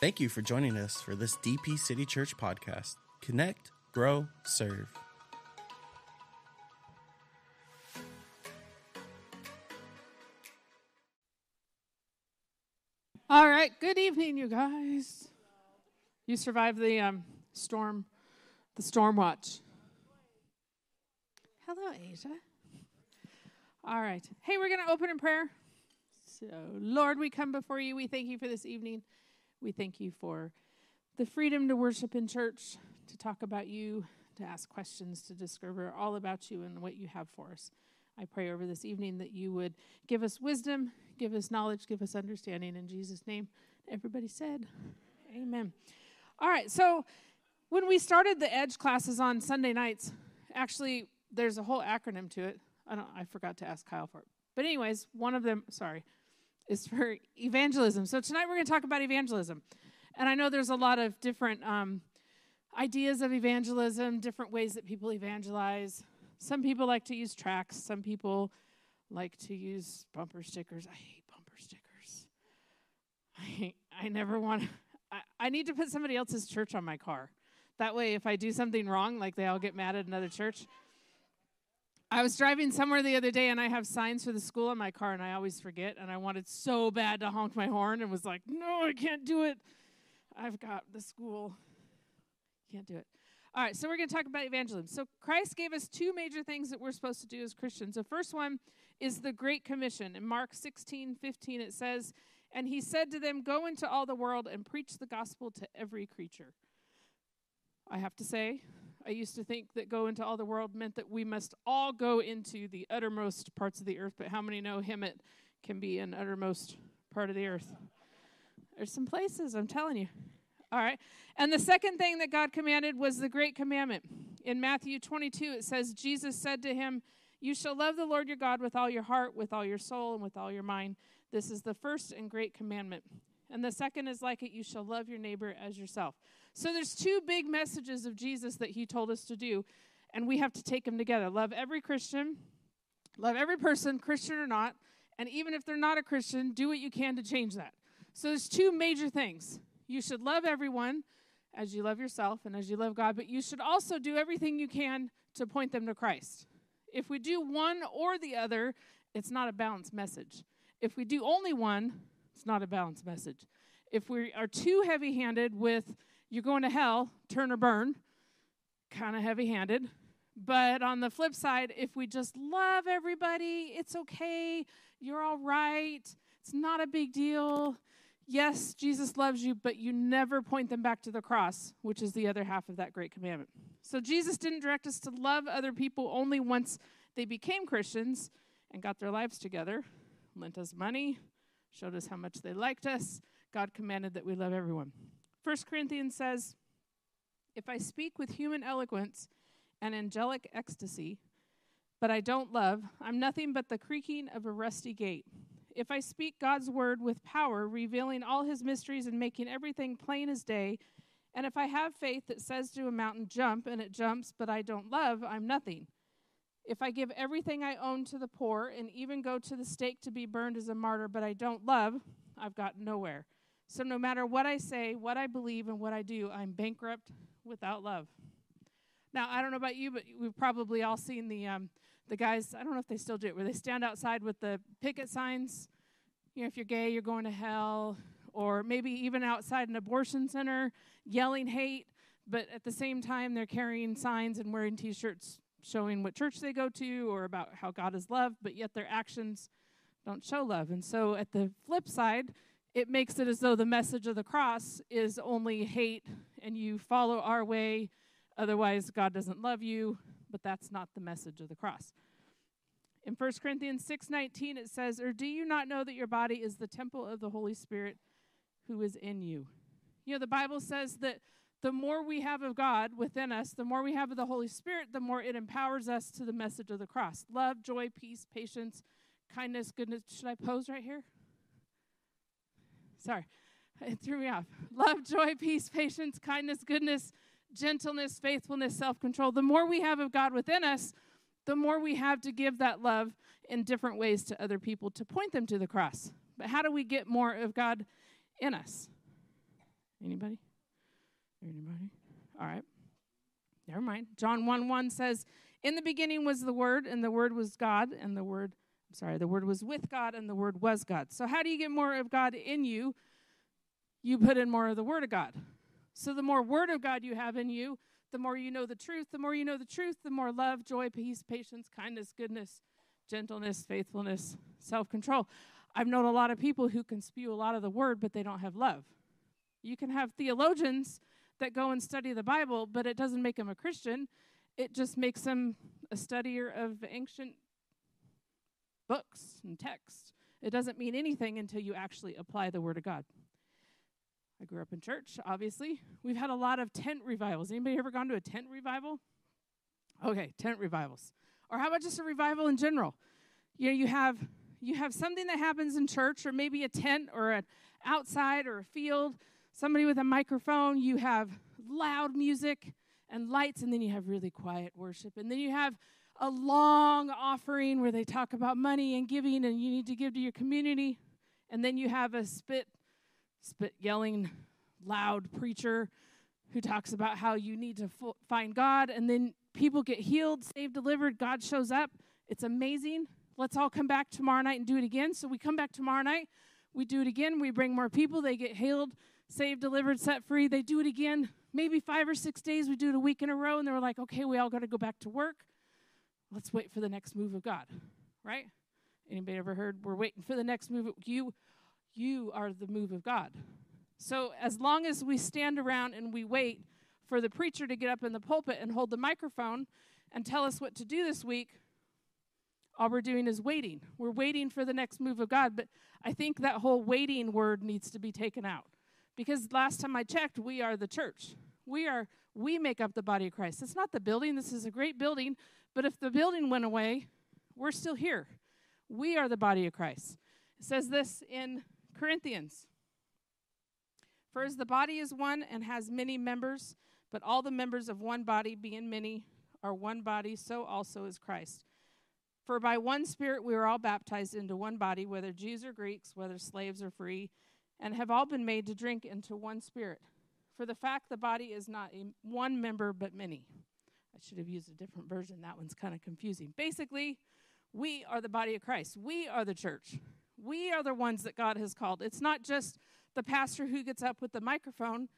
Thank you for joining us for this DP City Church podcast. Connect, grow, serve. All right, good evening, you guys. You survived the um, storm, the storm watch. Hello, Asia. All right. Hey, we're going to open in prayer. So, Lord, we come before you. We thank you for this evening. We thank you for the freedom to worship in church, to talk about you, to ask questions, to discover all about you and what you have for us. I pray over this evening that you would give us wisdom, give us knowledge, give us understanding. In Jesus' name, everybody said, Amen. All right, so when we started the Edge classes on Sunday nights, actually, there's a whole acronym to it. I don't. I forgot to ask Kyle for it. But anyways, one of them. Sorry, is for evangelism. So tonight we're going to talk about evangelism. And I know there's a lot of different um, ideas of evangelism, different ways that people evangelize. Some people like to use tracts, some people like to use bumper stickers. I hate bumper stickers. I, I never want to. I, I need to put somebody else's church on my car. That way, if I do something wrong, like they all get mad at another church, I was driving somewhere the other day and I have signs for the school in my car and I always forget and I wanted so bad to honk my horn and was like, "No, I can't do it. I've got the school. Can't do it." All right, so we're going to talk about evangelism. So Christ gave us two major things that we're supposed to do as Christians. The first one is the Great Commission. In Mark 16, 15, it says, And he said to them, Go into all the world and preach the gospel to every creature. I have to say, I used to think that go into all the world meant that we must all go into the uttermost parts of the earth, but how many know Hemet can be an uttermost part of the earth? There's some places, I'm telling you. All right. And the second thing that God commanded was the great commandment. In Matthew 22, it says, Jesus said to him, You shall love the Lord your God with all your heart, with all your soul, and with all your mind. This is the first and great commandment. And the second is like it, you shall love your neighbor as yourself. So there's two big messages of Jesus that he told us to do, and we have to take them together. Love every Christian, love every person, Christian or not, and even if they're not a Christian, do what you can to change that. So there's two major things. You should love everyone as you love yourself and as you love God, but you should also do everything you can to point them to Christ. If we do one or the other, it's not a balanced message. If we do only one, it's not a balanced message. If we are too heavy handed with you're going to hell, turn or burn, kind of heavy handed. But on the flip side, if we just love everybody, it's okay, you're all right, it's not a big deal. Yes, Jesus loves you, but you never point them back to the cross, which is the other half of that great commandment. So Jesus didn't direct us to love other people only once they became Christians and got their lives together, lent us money, showed us how much they liked us. God commanded that we love everyone. 1 Corinthians says, If I speak with human eloquence and angelic ecstasy, but I don't love, I'm nothing but the creaking of a rusty gate. If I speak God's word with power, revealing all his mysteries and making everything plain as day, and if I have faith that says to a mountain, jump, and it jumps, but I don't love, I'm nothing. If I give everything I own to the poor and even go to the stake to be burned as a martyr, but I don't love, I've got nowhere. So no matter what I say, what I believe, and what I do, I'm bankrupt without love. Now, I don't know about you, but we've probably all seen the um, the guys. I don't know if they still do it, where they stand outside with the picket signs. You know, if you're gay, you're going to hell, or maybe even outside an abortion center, yelling hate. But at the same time, they're carrying signs and wearing T-shirts showing what church they go to or about how God is love, but yet their actions don't show love. And so, at the flip side, it makes it as though the message of the cross is only hate and you follow our way, otherwise, God doesn't love you, but that's not the message of the cross. In 1 Corinthians 6:19 it says, "Or do you not know that your body is the temple of the Holy Spirit who is in you?" You know, the Bible says that the more we have of God within us, the more we have of the Holy Spirit, the more it empowers us to the message of the cross. Love, joy, peace, patience, kindness, goodness. Should I pose right here? Sorry, it threw me off. Love, joy, peace, patience, kindness, goodness, gentleness, faithfulness, self control. The more we have of God within us, the more we have to give that love in different ways to other people to point them to the cross. But how do we get more of God in us? Anybody? Anybody? All right. Never mind. John 1 1 says, In the beginning was the Word, and the Word was God, and the Word, I'm sorry, the Word was with God, and the Word was God. So, how do you get more of God in you? You put in more of the Word of God. So, the more Word of God you have in you, the more you know the truth. The more you know the truth, the more love, joy, peace, patience, kindness, goodness, gentleness, faithfulness, self control. I've known a lot of people who can spew a lot of the Word, but they don't have love. You can have theologians that go and study the Bible, but it doesn't make them a Christian. It just makes them a studier of ancient books and texts. It doesn't mean anything until you actually apply the Word of God. I grew up in church, obviously. We've had a lot of tent revivals. Anybody ever gone to a tent revival? Okay, tent revivals. Or how about just a revival in general? You know, you have you have something that happens in church or maybe a tent or an outside or a field somebody with a microphone, you have loud music and lights, and then you have really quiet worship. And then you have a long offering where they talk about money and giving, and you need to give to your community. And then you have a spit, spit yelling, loud preacher who talks about how you need to find God. And then people get healed, saved, delivered. God shows up. It's amazing. Let's all come back tomorrow night and do it again. So we come back tomorrow night. We do it again. We bring more people. They get healed, saved, delivered, set free. They do it again, maybe five or six days. We do it a week in a row, and they were like, okay, we all got to go back to work. Let's wait for the next move of God, right? Anybody ever heard we're waiting for the next move? You, you are the move of God. So as long as we stand around and we wait for the preacher to get up in the pulpit and hold the microphone and tell us what to do this week, all we're doing is waiting. We're waiting for the next move of God. But I think that whole waiting word needs to be taken out. Because last time I checked, we are the church. We are we make up the body of Christ. It's not the building. This is a great building, but if the building went away, we're still here. We are the body of Christ. It says this in Corinthians. For as the body is one and has many members, but all the members of one body, being many, are one body, so also is Christ. For by one Spirit we were all baptized into one body, whether Jews or Greeks, whether slaves or free and have all been made to drink into one spirit. For the fact the body is not one member but many. I should have used a different version. That one's kind of confusing. Basically, we are the body of Christ. We are the church. We are the ones that God has called. It's not just the pastor who gets up with the microphone,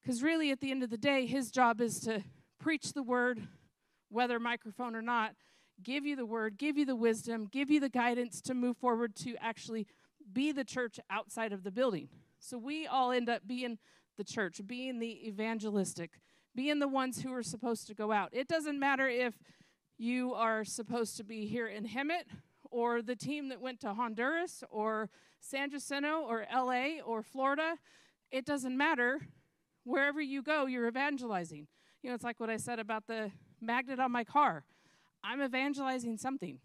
because really, at the end of the day, his job is to preach the word, whether microphone or not, give you the word, give you the wisdom, give you the guidance to move forward to actually be the church outside of the building. So we all end up being the church, being the evangelistic, being the ones who are supposed to go out. It doesn't matter if you are supposed to be here in Hemet or the team that went to Honduras or San Jacinto or LA or Florida. It doesn't matter. Wherever you go, you're evangelizing. You know, it's like what I said about the magnet on my car. I'm evangelizing something.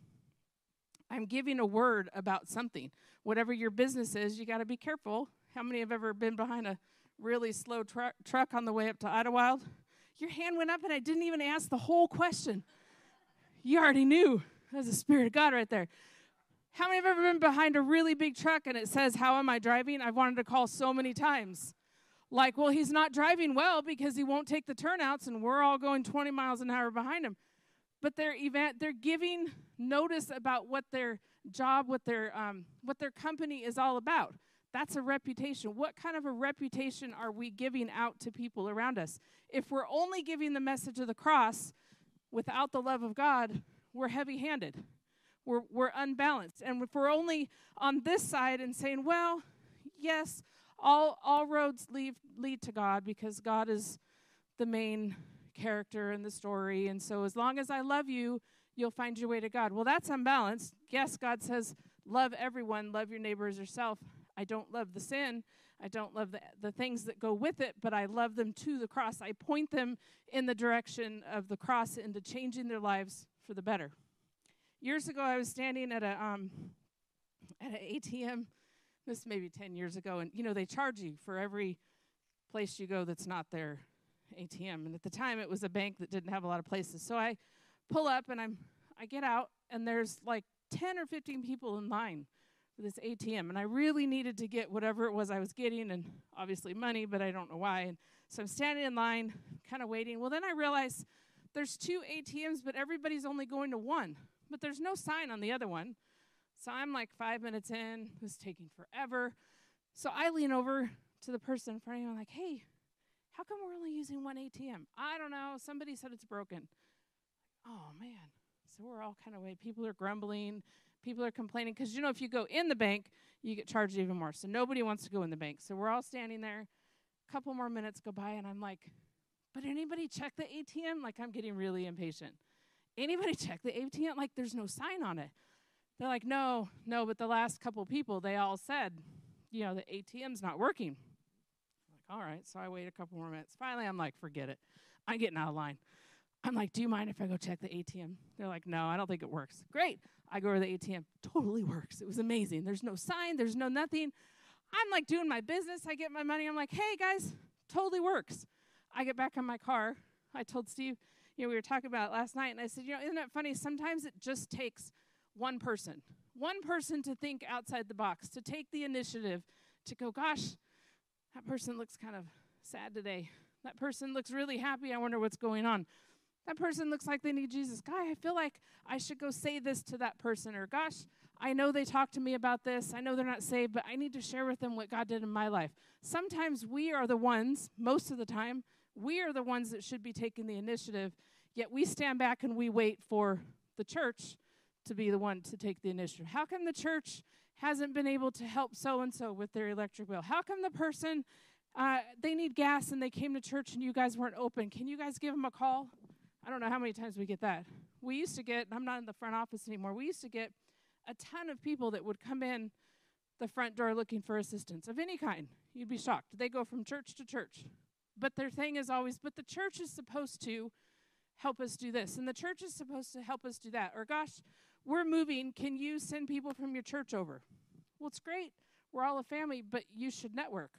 I'm giving a word about something. Whatever your business is, you got to be careful. How many have ever been behind a really slow tr- truck on the way up to Idyllwild? Your hand went up, and I didn't even ask the whole question. You already knew. That's the Spirit of God right there. How many have ever been behind a really big truck and it says, How am I driving? I've wanted to call so many times. Like, well, he's not driving well because he won't take the turnouts and we're all going 20 miles an hour behind him but they're event they're giving notice about what their job what their um, what their company is all about. That's a reputation. What kind of a reputation are we giving out to people around us? If we're only giving the message of the cross without the love of god we're heavy handed we're, we're unbalanced. And if we're only on this side and saying well yes all all roads lead lead to god because god is the main character in the story. And so, as long as I love you, you'll find your way to God. Well, that's unbalanced. Yes, God says, love everyone, love your neighbor as yourself. I don't love the sin. I don't love the, the things that go with it, but I love them to the cross. I point them in the direction of the cross into changing their lives for the better. Years ago, I was standing at a um, at an ATM. This maybe ten years ago, and you know they charge you for every place you go that's not their ATM. And at the time, it was a bank that didn't have a lot of places. So I pull up and I'm I get out, and there's like 10 or 15 people in line for this ATM. And I really needed to get whatever it was I was getting, and obviously money, but I don't know why. And so I'm standing in line, kind of waiting. Well, then I realize there's two ATMs, but everybody's only going to one. But there's no sign on the other one. So I'm like five minutes in, it was taking forever. So I lean over to the person in front of me, I'm like, hey, how come we're only using one ATM? I don't know. Somebody said it's broken. Oh, man. So we're all kind of waiting. People are grumbling. People are complaining. Because, you know, if you go in the bank, you get charged even more. So nobody wants to go in the bank. So we're all standing there. A couple more minutes go by, and I'm like, but anybody check the ATM? Like, I'm getting really impatient. Anybody check the ATM? Like, there's no sign on it. They're like, no, no, but the last couple people, they all said, you know, the ATM's not working. All right. So I wait a couple more minutes. Finally, I'm like, forget it. I'm getting out of line. I'm like, do you mind if I go check the ATM? They're like, no, I don't think it works. Great. I go to the ATM. Totally works. It was amazing. There's no sign, there's no nothing. I'm like doing my business. I get my money. I'm like, hey, guys, totally works. I get back in my car. I told Steve, you know, we were talking about it last night, and I said, you know, isn't it funny? Sometimes it just takes one person, one person to think outside the box, to take the initiative, to go, gosh, that person looks kind of sad today. That person looks really happy. I wonder what's going on. That person looks like they need Jesus. Guy, I feel like I should go say this to that person. Or, gosh, I know they talked to me about this. I know they're not saved, but I need to share with them what God did in my life. Sometimes we are the ones, most of the time, we are the ones that should be taking the initiative, yet we stand back and we wait for the church to be the one to take the initiative. How can the church hasn't been able to help so and so with their electric bill? How come the person uh, they need gas and they came to church and you guys weren't open? Can you guys give them a call? I don't know how many times we get that. We used to get, I'm not in the front office anymore, we used to get a ton of people that would come in the front door looking for assistance of any kind. You'd be shocked. They go from church to church. But their thing is always, but the church is supposed to help us do this, and the church is supposed to help us do that. Or, gosh, we're moving. Can you send people from your church over? Well, it's great. We're all a family, but you should network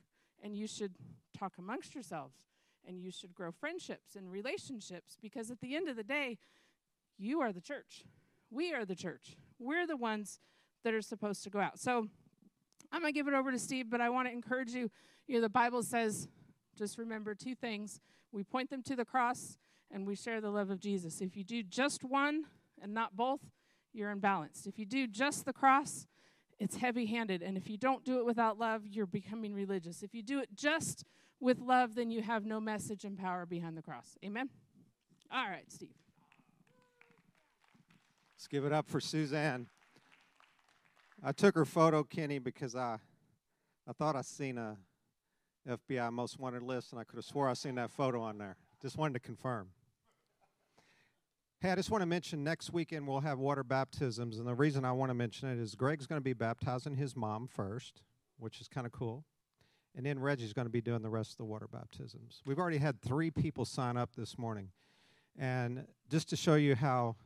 and you should talk amongst yourselves and you should grow friendships and relationships because at the end of the day, you are the church. We are the church. We're the ones that are supposed to go out. So I'm going to give it over to Steve, but I want to encourage you. You know, the Bible says, just remember two things. We point them to the cross and we share the love of Jesus. If you do just one and not both, you're unbalanced. If you do just the cross, it's heavy handed. And if you don't do it without love, you're becoming religious. If you do it just with love, then you have no message and power behind the cross. Amen? All right, Steve. Let's give it up for Susanne. I took her photo, Kenny, because I, I thought I seen a FBI most wanted list, and I could have swore I seen that photo on there. Just wanted to confirm. Hey, I just want to mention next weekend we'll have water baptisms, and the reason I want to mention it is Greg's going to be baptizing his mom first, which is kind of cool, and then Reggie's going to be doing the rest of the water baptisms. We've already had three people sign up this morning, and just to show you how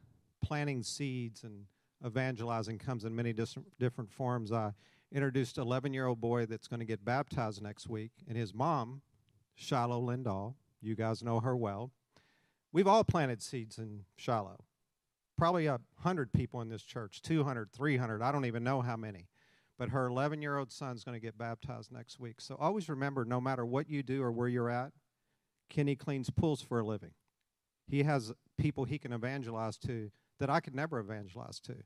planting seeds and evangelizing comes in many dis- different forms, I introduced an 11 year old boy that's going to get baptized next week, and his mom, Shiloh Lindahl, you guys know her well We've all planted seeds in Shiloh. Probably a hundred people in this church, 200, 300, I don't even know how many. But her 11 year old son's going to get baptized next week. So always remember no matter what you do or where you're at, Kenny cleans pools for a living. He has people he can evangelize to that I could never evangelize to.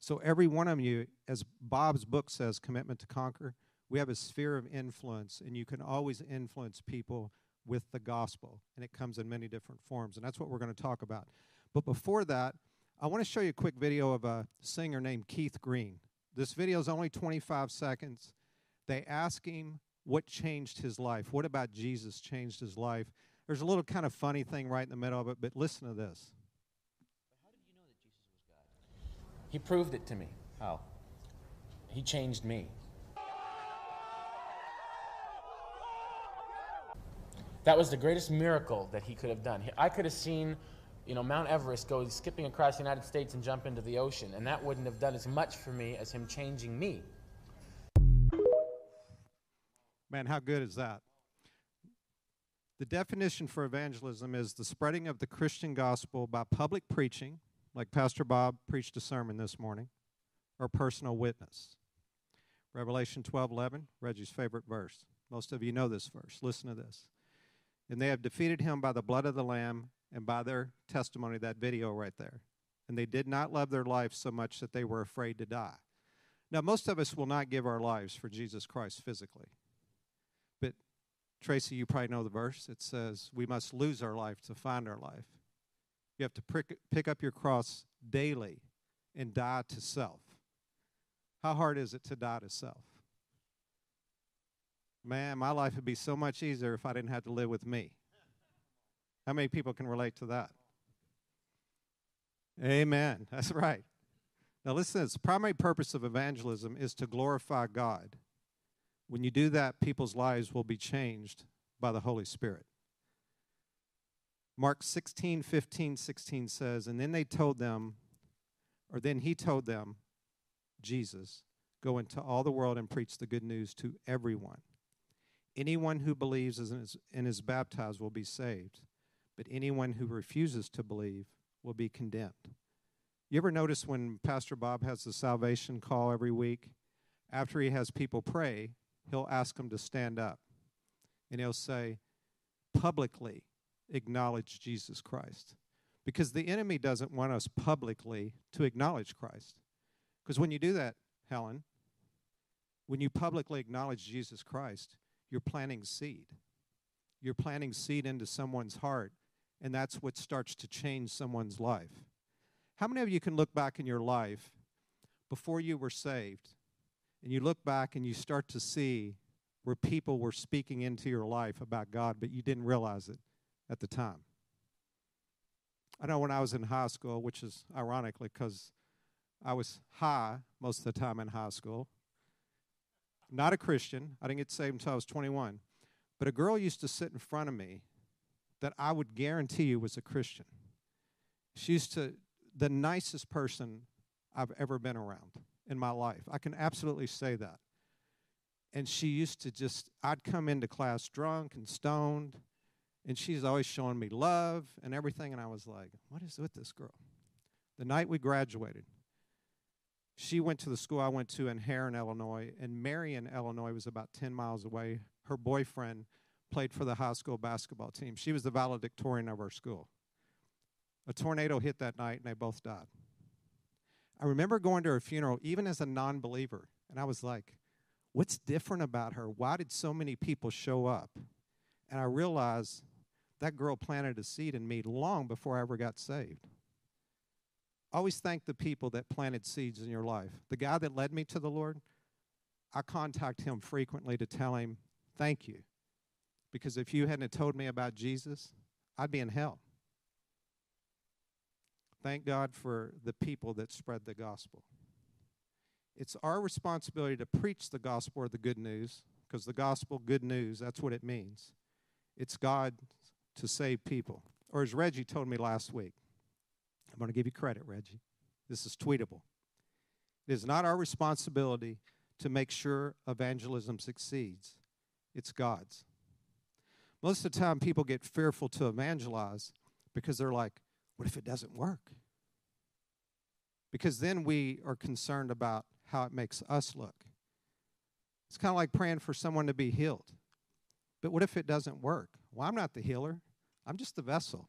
So every one of you, as Bob's book says, Commitment to Conquer, we have a sphere of influence, and you can always influence people with the gospel, and it comes in many different forms, and that's what we're going to talk about. But before that, I want to show you a quick video of a singer named Keith Green. This video is only 25 seconds. They ask him what changed his life. What about Jesus changed his life? There's a little kind of funny thing right in the middle of it, but listen to this. How did you know that Jesus was God? He proved it to me. How? He changed me. That was the greatest miracle that he could have done. I could have seen, you know, Mount Everest go skipping across the United States and jump into the ocean, and that wouldn't have done as much for me as him changing me. Man, how good is that? The definition for evangelism is the spreading of the Christian gospel by public preaching, like Pastor Bob preached a sermon this morning, or personal witness. Revelation 12:11, Reggie's favorite verse. Most of you know this verse. Listen to this. And they have defeated him by the blood of the Lamb and by their testimony, that video right there. And they did not love their life so much that they were afraid to die. Now, most of us will not give our lives for Jesus Christ physically. But, Tracy, you probably know the verse. It says, We must lose our life to find our life. You have to pick, pick up your cross daily and die to self. How hard is it to die to self? Man, my life would be so much easier if I didn't have to live with me. How many people can relate to that? Amen. That's right. Now, listen, the primary purpose of evangelism is to glorify God. When you do that, people's lives will be changed by the Holy Spirit. Mark 16, 15, 16 says, And then they told them, or then he told them, Jesus, go into all the world and preach the good news to everyone. Anyone who believes and is, and is baptized will be saved, but anyone who refuses to believe will be condemned. You ever notice when Pastor Bob has the salvation call every week? After he has people pray, he'll ask them to stand up. And he'll say, publicly acknowledge Jesus Christ. Because the enemy doesn't want us publicly to acknowledge Christ. Because when you do that, Helen, when you publicly acknowledge Jesus Christ, you're planting seed. You're planting seed into someone's heart, and that's what starts to change someone's life. How many of you can look back in your life before you were saved, and you look back and you start to see where people were speaking into your life about God, but you didn't realize it at the time? I know when I was in high school, which is ironically because I was high most of the time in high school. Not a Christian. I didn't get saved until I was 21. But a girl used to sit in front of me that I would guarantee you was a Christian. She used to, the nicest person I've ever been around in my life. I can absolutely say that. And she used to just, I'd come into class drunk and stoned, and she's always showing me love and everything. And I was like, what is with this girl? The night we graduated, she went to the school I went to in Herrin, Illinois, and Marion, Illinois was about 10 miles away. Her boyfriend played for the high school basketball team. She was the valedictorian of our school. A tornado hit that night, and they both died. I remember going to her funeral, even as a non believer, and I was like, what's different about her? Why did so many people show up? And I realized that girl planted a seed in me long before I ever got saved. Always thank the people that planted seeds in your life. The guy that led me to the Lord, I contact him frequently to tell him, thank you. Because if you hadn't told me about Jesus, I'd be in hell. Thank God for the people that spread the gospel. It's our responsibility to preach the gospel or the good news, because the gospel, good news, that's what it means. It's God to save people. Or as Reggie told me last week, I'm going to give you credit, Reggie. This is tweetable. It is not our responsibility to make sure evangelism succeeds, it's God's. Most of the time, people get fearful to evangelize because they're like, what if it doesn't work? Because then we are concerned about how it makes us look. It's kind of like praying for someone to be healed. But what if it doesn't work? Well, I'm not the healer, I'm just the vessel.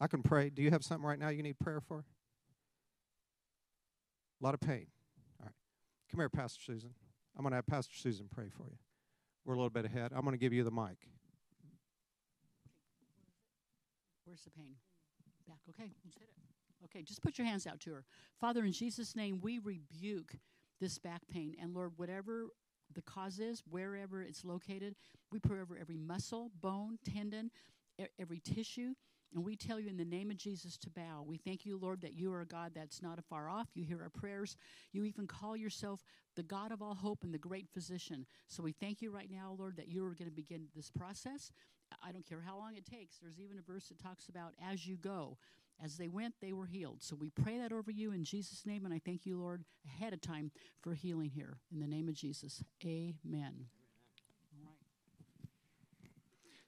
I can pray. Do you have something right now you need prayer for? A lot of pain. All right. Come here, Pastor Susan. I'm going to have Pastor Susan pray for you. We're a little bit ahead. I'm going to give you the mic. Where's the pain? Back. Okay, let's hit it. Okay, just put your hands out to her. Father, in Jesus' name, we rebuke this back pain. And Lord, whatever the cause is, wherever it's located, we pray over every muscle, bone, tendon, every tissue. And we tell you in the name of Jesus to bow. We thank you, Lord, that you are a God that's not afar off. You hear our prayers. You even call yourself the God of all hope and the great physician. So we thank you right now, Lord, that you are going to begin this process. I don't care how long it takes. There's even a verse that talks about as you go. As they went, they were healed. So we pray that over you in Jesus' name, and I thank you, Lord, ahead of time for healing here. In the name of Jesus. Amen.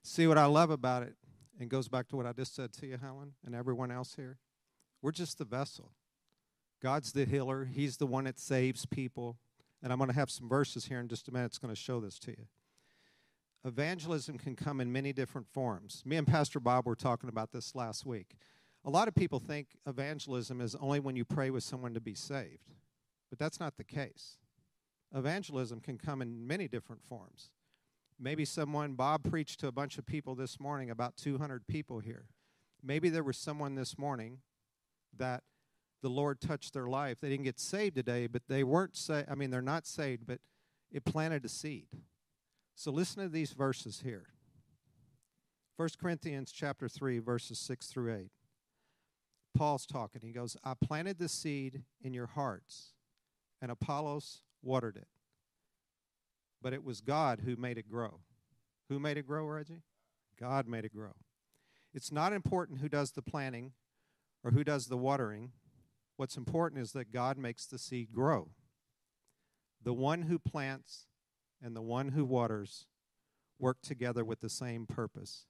See what I love about it and goes back to what I just said to you, Helen, and everyone else here. We're just the vessel. God's the healer, He's the one that saves people. And I'm going to have some verses here in just a minute. It's going to show this to you. Evangelism can come in many different forms. Me and Pastor Bob were talking about this last week. A lot of people think evangelism is only when you pray with someone to be saved, but that's not the case. Evangelism can come in many different forms. Maybe someone, Bob preached to a bunch of people this morning, about 200 people here. Maybe there was someone this morning that the Lord touched their life. They didn't get saved today, but they weren't saved. I mean, they're not saved, but it planted a seed. So listen to these verses here. 1 Corinthians chapter 3 verses 6 through 8. Paul's talking. He goes, "I planted the seed in your hearts, and Apollos watered it. But it was God who made it grow." Who made it grow, Reggie? God made it grow. It's not important who does the planting or who does the watering. What's important is that God makes the seed grow. The one who plants and the one who waters work together with the same purpose,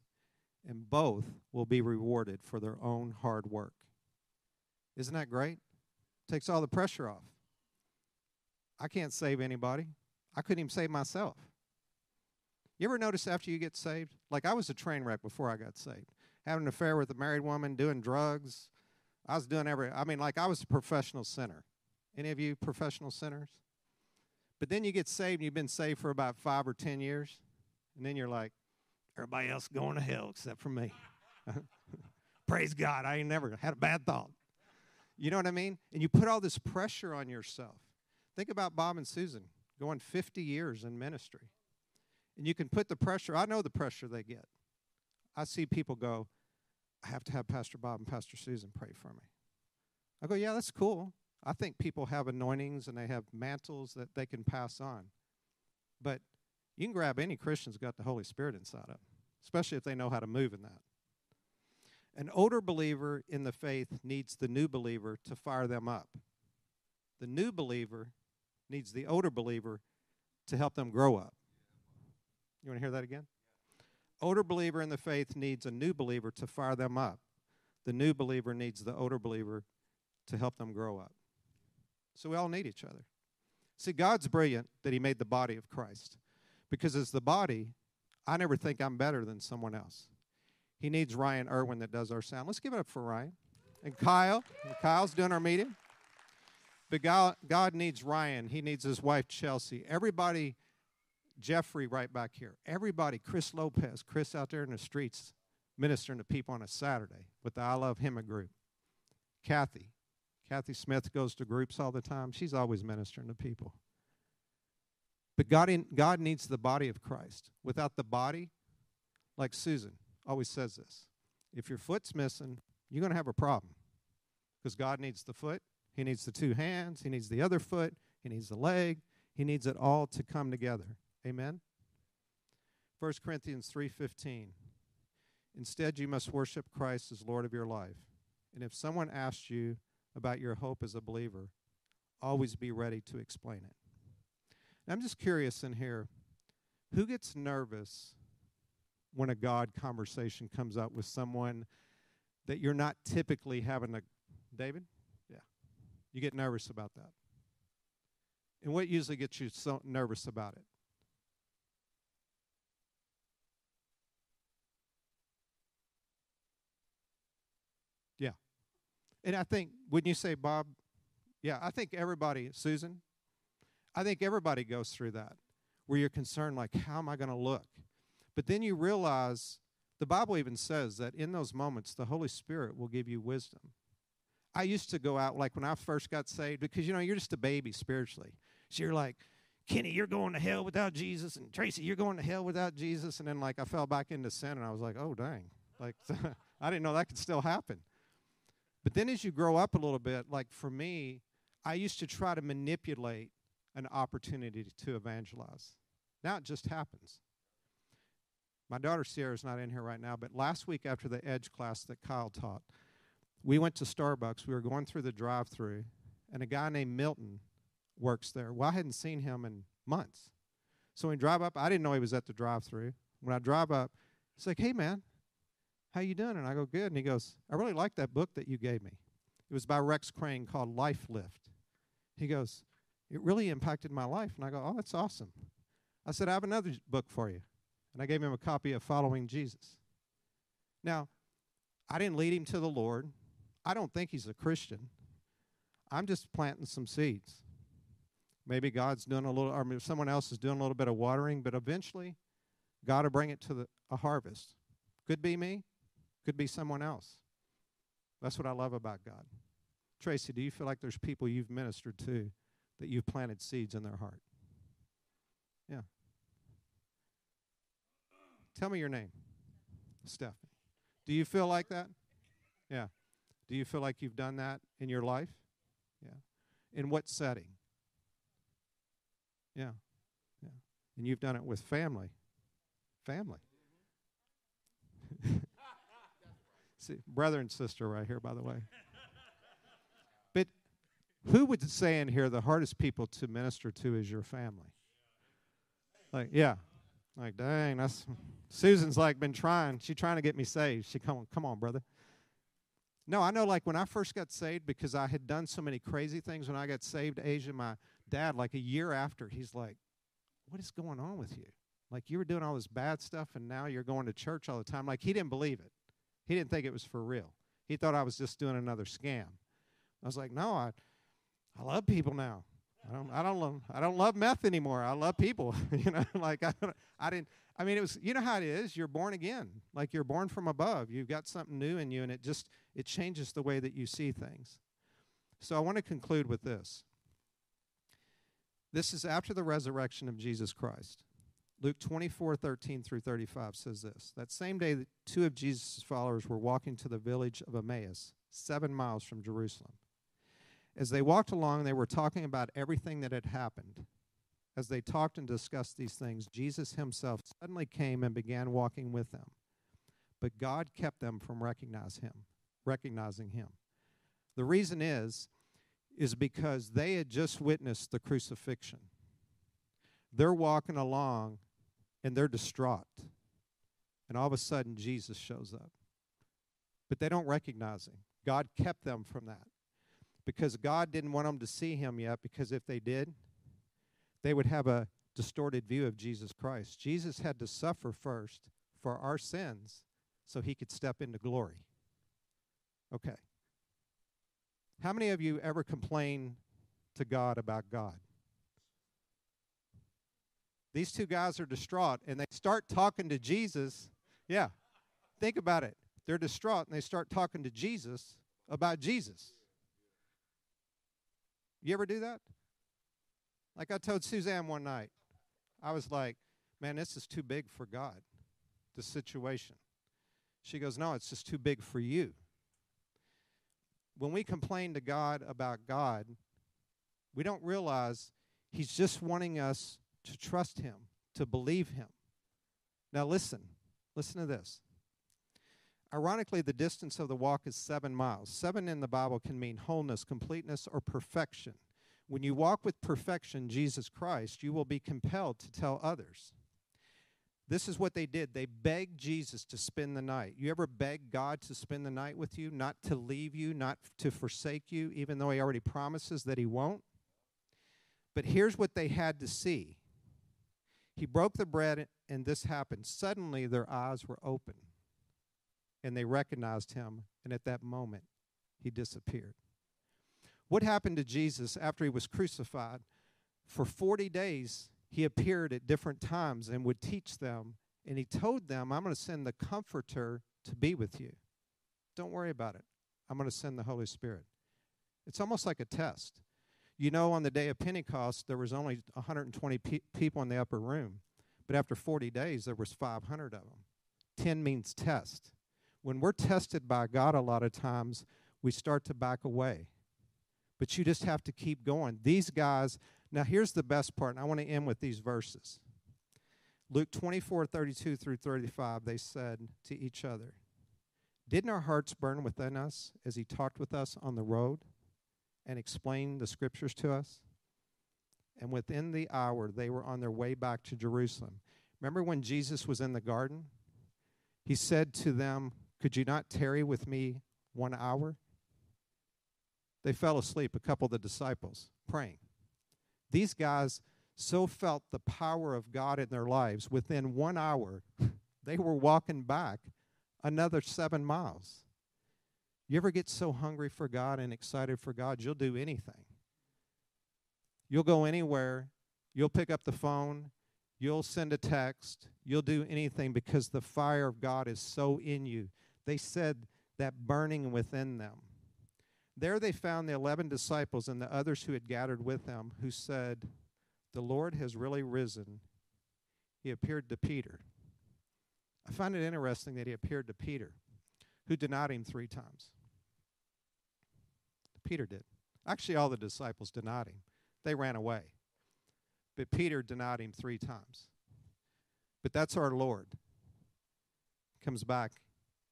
and both will be rewarded for their own hard work. Isn't that great? Takes all the pressure off. I can't save anybody. I couldn't even save myself. You ever notice after you get saved? Like I was a train wreck before I got saved. Having an affair with a married woman, doing drugs. I was doing every I mean like I was a professional sinner. Any of you professional sinners? But then you get saved and you've been saved for about five or ten years, and then you're like, everybody else going to hell except for me. Praise God, I ain't never had a bad thought. You know what I mean? And you put all this pressure on yourself. Think about Bob and Susan going 50 years in ministry. And you can put the pressure, I know the pressure they get. I see people go, I have to have Pastor Bob and Pastor Susan pray for me. I go, yeah, that's cool. I think people have anointings and they have mantles that they can pass on. But you can grab any Christian's got the Holy Spirit inside of them, especially if they know how to move in that. An older believer in the faith needs the new believer to fire them up. The new believer needs the older believer to help them grow up. You want to hear that again? Older believer in the faith needs a new believer to fire them up. The new believer needs the older believer to help them grow up. So we all need each other. See, God's brilliant that He made the body of Christ. Because as the body, I never think I'm better than someone else. He needs Ryan Irwin that does our sound. Let's give it up for Ryan. And Kyle. And Kyle's doing our meeting. But God, God needs Ryan. He needs his wife, Chelsea. Everybody, Jeffrey right back here. Everybody, Chris Lopez, Chris out there in the streets ministering to people on a Saturday with the I Love Him group. Kathy, Kathy Smith goes to groups all the time. She's always ministering to people. But God, in, God needs the body of Christ. Without the body, like Susan always says this if your foot's missing, you're going to have a problem. Because God needs the foot, He needs the two hands, He needs the other foot, He needs the leg, He needs it all to come together. Amen? 1 Corinthians 3:15 Instead you must worship Christ as Lord of your life. And if someone asks you about your hope as a believer, always be ready to explain it. And I'm just curious in here who gets nervous when a God conversation comes up with someone that you're not typically having a. David? You get nervous about that. And what usually gets you so nervous about it? Yeah. And I think, wouldn't you say, Bob? Yeah, I think everybody, Susan, I think everybody goes through that where you're concerned, like, how am I going to look? But then you realize the Bible even says that in those moments, the Holy Spirit will give you wisdom. I used to go out, like when I first got saved, because, you know, you're just a baby spiritually. So you're like, Kenny, you're going to hell without Jesus, and Tracy, you're going to hell without Jesus. And then, like, I fell back into sin, and I was like, oh, dang. Like, I didn't know that could still happen. But then as you grow up a little bit, like for me, I used to try to manipulate an opportunity to evangelize. Now it just happens. My daughter Sierra's not in here right now, but last week after the Edge class that Kyle taught, we went to Starbucks. We were going through the drive through, and a guy named Milton works there. Well, I hadn't seen him in months. So when we drive up, I didn't know he was at the drive through. When I drive up, he's like, Hey man, how you doing? And I go, Good. And he goes, I really like that book that you gave me. It was by Rex Crane called Life Lift. He goes, it really impacted my life. And I go, oh, that's awesome. I said, I have another book for you. And I gave him a copy of Following Jesus. Now, I didn't lead him to the Lord. I don't think he's a Christian. I'm just planting some seeds. Maybe God's doing a little, or someone else is doing a little bit of watering, but eventually, God will bring it to the, a harvest. Could be me, could be someone else. That's what I love about God. Tracy, do you feel like there's people you've ministered to that you've planted seeds in their heart? Yeah. Tell me your name. Stephanie. Do you feel like that? Yeah. Do you feel like you've done that in your life? Yeah. In what setting? Yeah. Yeah. And you've done it with family. Family. See, brother and sister right here, by the way. But who would say in here the hardest people to minister to is your family? Like, yeah. Like, dang, that's Susan's like been trying. She's trying to get me saved. She come on, come on, brother. No, I know like when I first got saved, because I had done so many crazy things when I got saved, Asia, my dad, like a year after, he's like, What is going on with you? Like you were doing all this bad stuff and now you're going to church all the time. Like he didn't believe it. He didn't think it was for real. He thought I was just doing another scam. I was like, No, I I love people now. I don't I don't love I don't love meth anymore. I love people. you know, like I I didn't I mean it was you know how it is, you're born again. Like you're born from above. You've got something new in you and it just it changes the way that you see things. So I want to conclude with this. This is after the resurrection of Jesus Christ. Luke 24, 13 through 35 says this That same day, that two of Jesus' followers were walking to the village of Emmaus, seven miles from Jerusalem. As they walked along, they were talking about everything that had happened. As they talked and discussed these things, Jesus himself suddenly came and began walking with them. But God kept them from recognize him, recognizing him. The reason is, is because they had just witnessed the crucifixion. They're walking along and they're distraught. And all of a sudden, Jesus shows up. But they don't recognize him. God kept them from that because God didn't want them to see him yet, because if they did, they would have a distorted view of Jesus Christ. Jesus had to suffer first for our sins so he could step into glory. Okay. How many of you ever complain to God about God? These two guys are distraught and they start talking to Jesus. Yeah. Think about it. They're distraught and they start talking to Jesus about Jesus. You ever do that? Like I told Susanne one night, I was like, man, this is too big for God, the situation. She goes, no, it's just too big for you. When we complain to God about God, we don't realize He's just wanting us to trust Him, to believe Him. Now, listen, listen to this. Ironically, the distance of the walk is seven miles. Seven in the Bible can mean wholeness, completeness, or perfection. When you walk with perfection, Jesus Christ, you will be compelled to tell others. This is what they did. They begged Jesus to spend the night. You ever beg God to spend the night with you, not to leave you, not to forsake you, even though He already promises that He won't? But here's what they had to see He broke the bread, and this happened. Suddenly, their eyes were open and they recognized him, and at that moment, he disappeared. What happened to Jesus after he was crucified? For 40 days, he appeared at different times and would teach them, and he told them, I'm going to send the Comforter to be with you. Don't worry about it. I'm going to send the Holy Spirit. It's almost like a test. You know, on the day of Pentecost, there was only 120 pe- people in the upper room, but after 40 days, there was 500 of them. 10 means test when we're tested by God, a lot of times we start to back away. But you just have to keep going. These guys, now here's the best part, and I want to end with these verses. Luke 24, 32 through 35, they said to each other, Didn't our hearts burn within us as he talked with us on the road and explained the scriptures to us? And within the hour, they were on their way back to Jerusalem. Remember when Jesus was in the garden? He said to them, could you not tarry with me one hour? They fell asleep, a couple of the disciples, praying. These guys so felt the power of God in their lives within one hour, they were walking back another seven miles. You ever get so hungry for God and excited for God, you'll do anything. You'll go anywhere, you'll pick up the phone, you'll send a text, you'll do anything because the fire of God is so in you. They said that burning within them. There they found the 11 disciples and the others who had gathered with them, who said, The Lord has really risen. He appeared to Peter. I find it interesting that he appeared to Peter, who denied him three times. Peter did. Actually, all the disciples denied him, they ran away. But Peter denied him three times. But that's our Lord. Comes back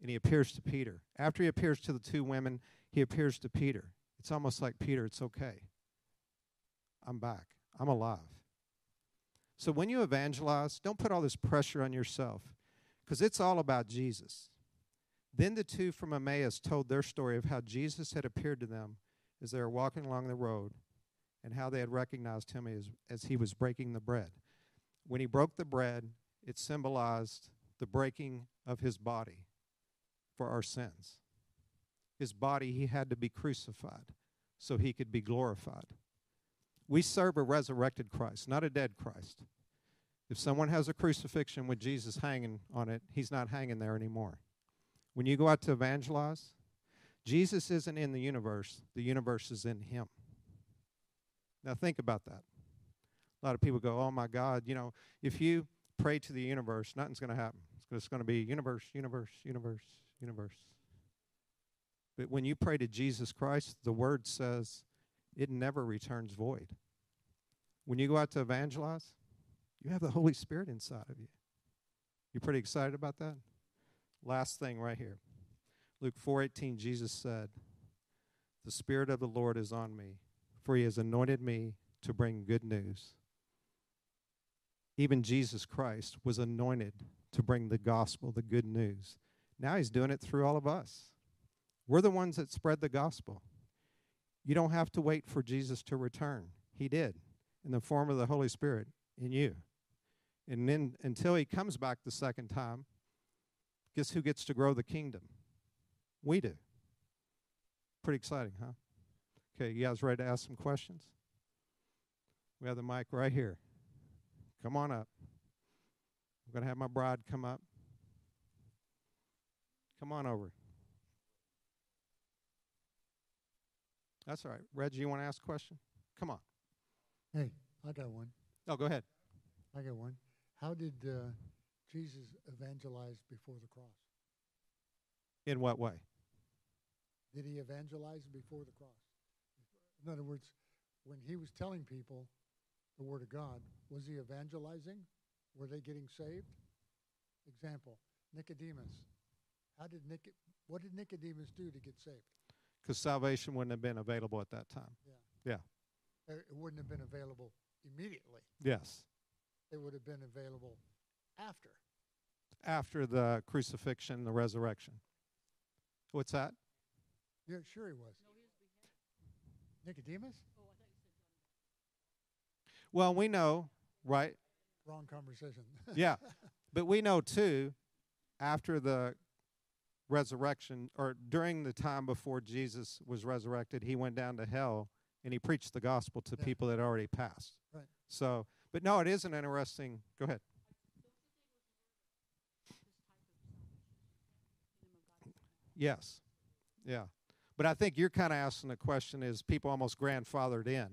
and he appears to Peter. After he appears to the two women, he appears to Peter. It's almost like, Peter, it's okay. I'm back. I'm alive. So when you evangelize, don't put all this pressure on yourself because it's all about Jesus. Then the two from Emmaus told their story of how Jesus had appeared to them as they were walking along the road and how they had recognized him as, as he was breaking the bread. When he broke the bread, it symbolized the breaking of his body for our sins. His body, he had to be crucified so he could be glorified. We serve a resurrected Christ, not a dead Christ. If someone has a crucifixion with Jesus hanging on it, he's not hanging there anymore. When you go out to evangelize, Jesus isn't in the universe, the universe is in him. Now think about that. A lot of people go, oh my God, you know, if you pray to the universe, nothing's going to happen. It's going to be universe, universe, universe, universe. But when you pray to Jesus Christ, the word says it never returns void. When you go out to evangelize, you have the Holy Spirit inside of you. You're pretty excited about that? Last thing right here. Luke 4:18 Jesus said, "The spirit of the Lord is on me, for he has anointed me to bring good news." Even Jesus Christ was anointed to bring the gospel, the good news. Now he's doing it through all of us. We're the ones that spread the gospel. You don't have to wait for Jesus to return. He did in the form of the Holy Spirit in you. And then until he comes back the second time, guess who gets to grow the kingdom? We do. Pretty exciting, huh? Okay, you guys ready to ask some questions? We have the mic right here. Come on up. I'm going to have my bride come up. Come on over. That's all right. Reggie, you want to ask a question? Come on. Hey, I got one. Oh, go ahead. I got one. How did uh, Jesus evangelize before the cross? In what way? Did he evangelize before the cross? In other words, when he was telling people the word of God, was he evangelizing? Were they getting saved? Example, Nicodemus. How did Nic- what did Nicodemus do to get saved? Because salvation wouldn't have been available at that time. Yeah. Yeah. It wouldn't have been available immediately. Yes. It would have been available after. After the crucifixion, the resurrection. What's that? Yeah, sure he was. Nicodemus? Well, we know, right? Wrong conversation. Yeah. but we know too, after the resurrection, or during the time before Jesus was resurrected, he went down to hell and he preached the gospel to Yeah. people that already passed. Right. So, but no, it is an interesting. Go ahead. Yes. Yeah. But I think you're kind of asking the question is people almost grandfathered in.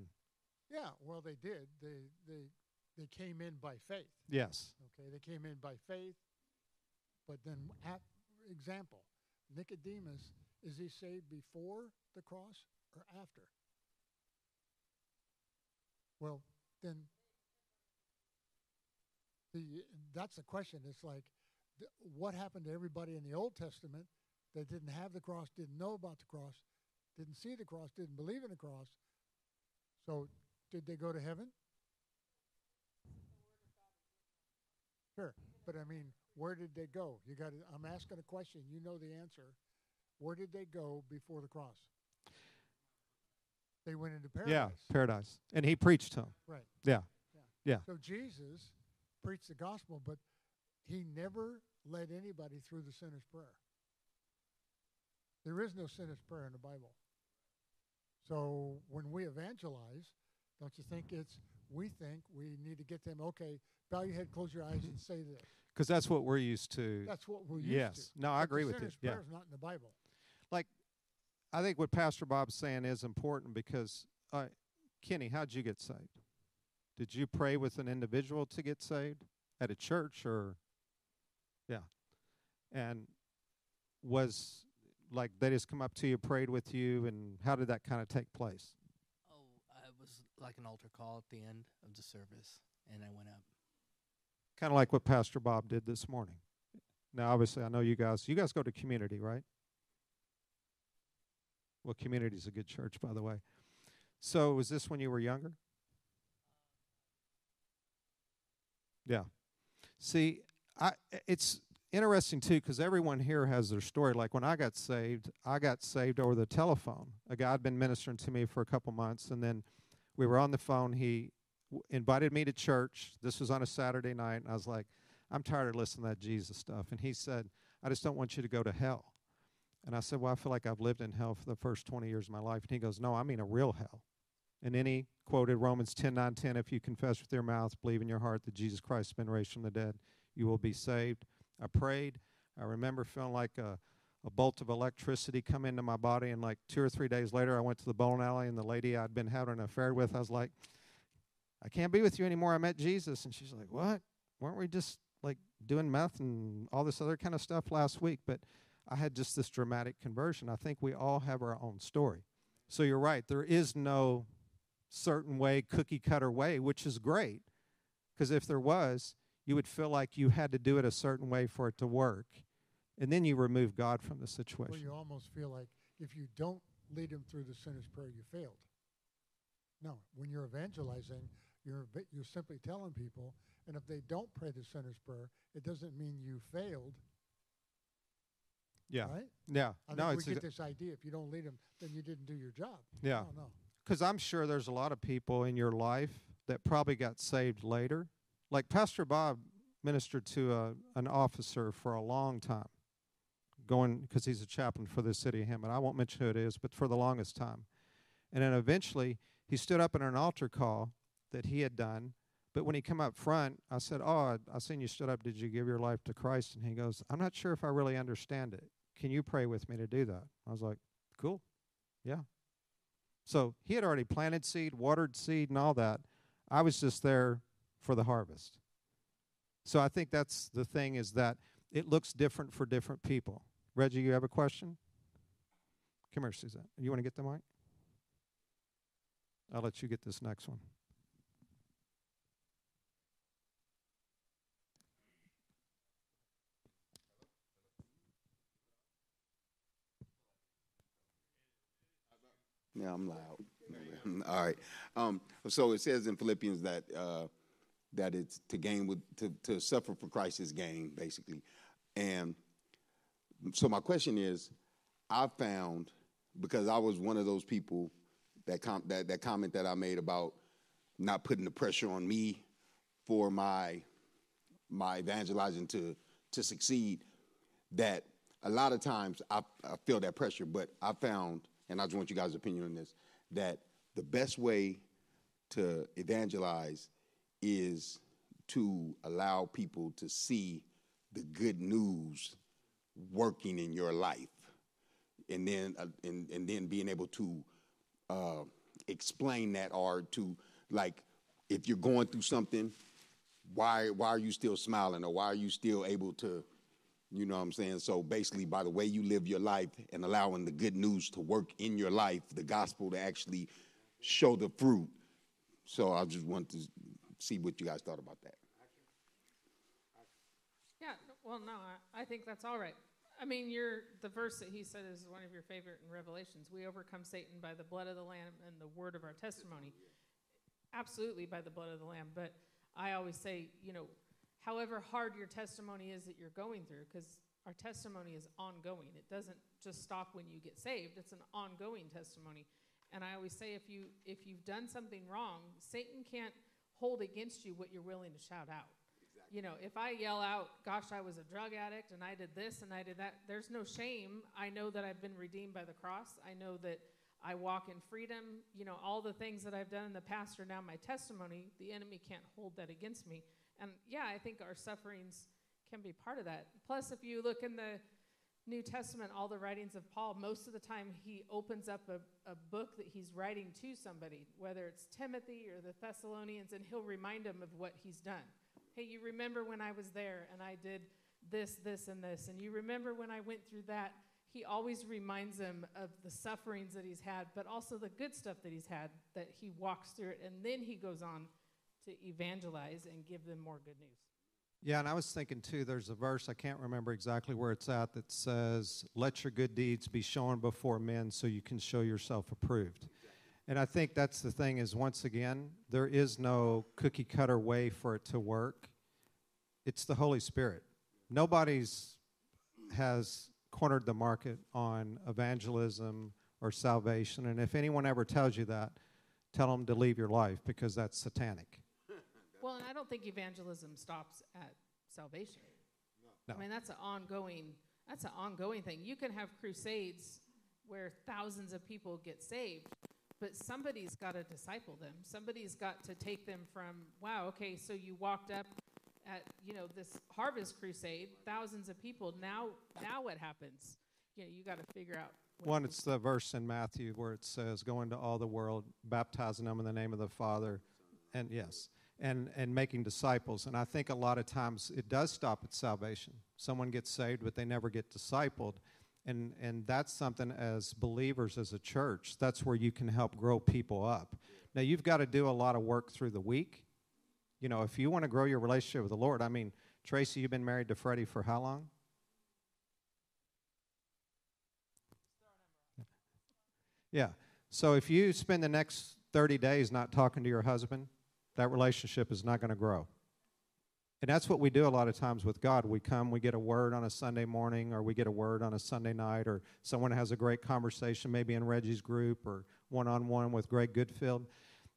Yeah, well, they did. They they they came in by faith. Yes. Okay, they came in by faith. But then, at example, Nicodemus is he saved before the cross or after? Well, then the that's the question. It's like, what happened to everybody in the Old Testament that didn't have the cross, didn't know about the cross, didn't see the cross, didn't believe in the cross? So, did they go to heaven? Sure, but I mean, where did they go? You got. I'm asking a question. You know the answer. Where did they go before the cross? they went into paradise. Yeah, paradise. And he preached to them. Right. Yeah. Yeah. So Jesus preached the gospel, but he never led anybody through the sinner's prayer. There is no sinner's prayer in the Bible. So when we evangelize, don't you think it's we think we need to get them okay, bow your head, close your eyes, mm-hmm. and say this. Because that's what we're used to. That's what we're used yes. to. No, I But agree with you. sinner's Yeah. prayer is not in the Bible. Like, I think what Pastor Bob's saying is important because, uh, Kenny, how'd you get saved? Did you pray with an individual to get saved at a church or? Yeah. And was like they just come up to you, prayed with you, and how did that kind of take place? Oh, it was like an altar call at the end of the service, and I went up. Kind of like what Pastor Bob did this morning. Now, obviously, I know you guys. You guys go to community, right? Well, community is a good church, by the way. So, was this when you were younger? Yeah. See, I it's interesting too because everyone here has their story. Like when I got saved, I got saved over the telephone. A guy had been ministering to me for a couple months, and then we were on the phone. He invited me to church. This was on a Saturday night, and I was like, I'm tired of listening to that Jesus stuff. And he said, I just don't want you to go to hell. And I said, Well, I feel like I've lived in hell for the first 20 years of my life. And he goes, No, I mean a real hell. And then he quoted Romans 10 9 10 If you confess with your mouth, believe in your heart that Jesus Christ has been raised from the dead, you will be saved. I prayed. I remember feeling like a, a bolt of electricity come into my body. And like two or three days later, I went to the bowling alley, and the lady I'd been having an affair with, I was like, I can't be with you anymore. I met Jesus. And she's like, What? Weren't we just like doing meth and all this other kind of stuff last week? But I had just this dramatic conversion. I think we all have our own story. So you're right. There is no certain way, cookie cutter way, which is great. Because if there was, you would feel like you had to do it a certain way for it to work. And then you remove God from the Well, situation. you almost feel like if you don't lead them through the sinner's prayer, you failed. No, when you're evangelizing, you're you're simply telling people, and if they don't pray the sinner's prayer, it doesn't mean you failed, yeah. right? Yeah. I no, we get this idea: if you don't lead them, then you didn't do your job. Yeah. No, no. because I'm sure there's a lot of people in your life that probably got saved later. Like Pastor Bob ministered to a, an officer for a long time, going because he's a chaplain for the city of Hammond. I won't mention who it is, but for the longest time. And then eventually he stood up in an altar call that he had done. But when he come up front, I said, "Oh, I, seen you stood up. Did you give your life to Christ?" And he goes, "I'm not sure if I really understand it. Can you pray with me to do that?" I was like, "Cool, yeah." So he had already planted seed, watered seed, and all that. I was just there for the harvest. So I think that's the thing is that it looks different for different people. Reggie, you have a question? Come here, Susanne. You want to get the mic? I'll let you get this next one. Yeah, I'm loud. All right. Um, so it says in Philippians that uh, that it's to gain with to, to suffer for Christ is gain, basically. And so my question is, I found because I was one of those people that com- that that comment that I made about not putting the pressure on me for my my evangelizing to to succeed that a lot of times I, I feel that pressure, but I found, and I just want you guys' opinion on this, that the best way to evangelize is to allow people to see the good news working in your life, and then uh, and and then being able to uh, explain that or to like if you're going through something, why why are you still smiling or why are you still able to you know what I'm saying? So basically, by the way you live your life and allowing the good news to work in your life, the gospel to actually show the fruit. So I just want to see what you guys thought about that. Yeah, well, no, I, I think that's all right. I mean, you're, the verse that he said is one of your favorite in Revelations. We overcome Satan by the blood of the Lamb and the word of our testimony. Absolutely by the blood of the Lamb. But I always say, you know, however hard your testimony is that you're going through, because our testimony is ongoing. It doesn't just stop when you get saved, it's an ongoing testimony. And I always say if you if you've done something wrong, Satan can't hold against you what you're willing to shout out. Exactly. You know, if I yell out, gosh, I was a drug addict and I did this and I did that, there's no shame. I know that I've been redeemed by the cross. I know that I walk in freedom. You know, all the things that I've done in the past are now my testimony. The enemy can't hold that against me. And yeah, I think our sufferings can be part of that. Plus, if you look in the New Testament, all the writings of Paul, most of the time he opens up a, a book that he's writing to somebody, whether it's Timothy or the Thessalonians, and he'll remind them of what he's done. Hey, you remember when I was there and I did this, this, and this, and you remember when I went through that. He always reminds them of the sufferings that he's had, but also the good stuff that he's had, that he walks through it, and then he goes on to evangelize and give them more good news. Yeah, and I was thinking too, there's a verse, I can't remember exactly where it's at, that says, Let your good deeds be shown before men so you can show yourself approved. And I think that's the thing is, once again, there is no cookie cutter way for it to work. It's the Holy Spirit. Nobody's has cornered the market on evangelism or salvation. And if anyone ever tells you that, tell them to leave your life because that's satanic. Well, and I don't think evangelism stops at salvation. No. I mean, that's an ongoing. That's an ongoing thing. You can have crusades where thousands of people get saved, but somebody's got to disciple them. Somebody's got to take them from wow, okay, so you walked up at you know this harvest crusade, thousands of people. Now, now what happens? You know, you got to figure out. One, it's the verse in Matthew where it says, Go into all the world, baptizing them in the name of the Father, and yes, and, and making disciples. And I think a lot of times it does stop at salvation. Someone gets saved, but they never get discipled. And, and that's something as believers, as a church, that's where you can help grow people up. Now, you've got to do a lot of work through the week. You know, if you want to grow your relationship with the Lord, I mean, Tracy, you've been married to Freddie for how long? Yeah. So if you spend the next 30 days not talking to your husband, that relationship is not going to grow. And that's what we do a lot of times with God. We come, we get a word on a Sunday morning, or we get a word on a Sunday night, or someone has a great conversation, maybe in Reggie's group or one on one with Greg Goodfield.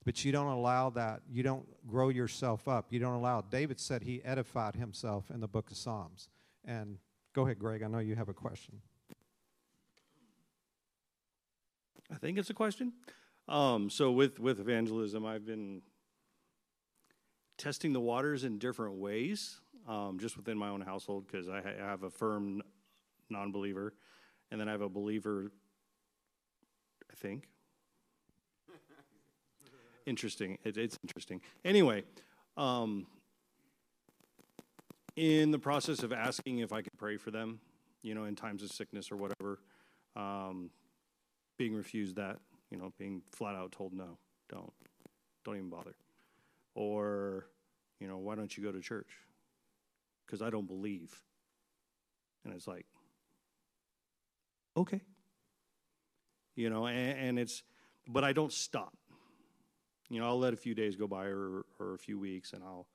But you don't allow that. You don't grow yourself up. You don't allow. David said he edified himself in the book of Psalms. And go ahead, Greg. I know you have a question. I think it's a question. Um, so with with evangelism, I've been testing the waters in different ways, um, just within my own household, because I, ha- I have a firm non-believer, and then I have a believer. I think. interesting. It, it's interesting. Anyway, um, in the process of asking if I could pray for them, you know, in times of sickness or whatever, um, being refused that, you know, being flat out told no, don't, don't even bother. Or, you know, why don't you go to church? Because I don't believe. And it's like, okay. You know, and, and it's, but I don't stop. You know, I'll let a few days go by or, or a few weeks and I'll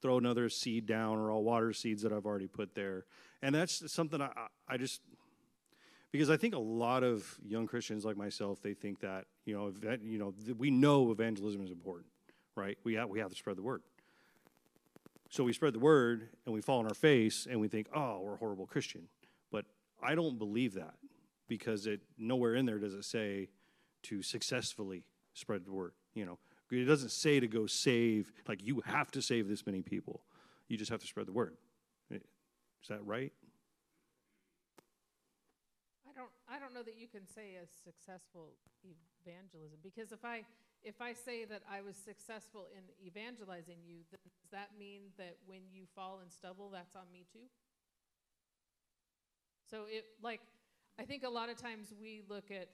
throw another seed down or I'll water seeds that I've already put there. And that's something I, I just, because I think a lot of young Christians like myself, they think that you know, you know, th- we know evangelism is important, right? We have we have to spread the word. So we spread the word and we fall on our face and we think, oh, we're a horrible Christian. But I don't believe that because it nowhere in there does it say to successfully spread the word. You know, it doesn't say to go save like you have to save this many people. You just have to spread the word. Is that right? I don't know that you can say a successful evangelism because if I if I say that I was successful in evangelizing you, does that mean that when you fall and stumble, that's on me too? So it like I think a lot of times we look at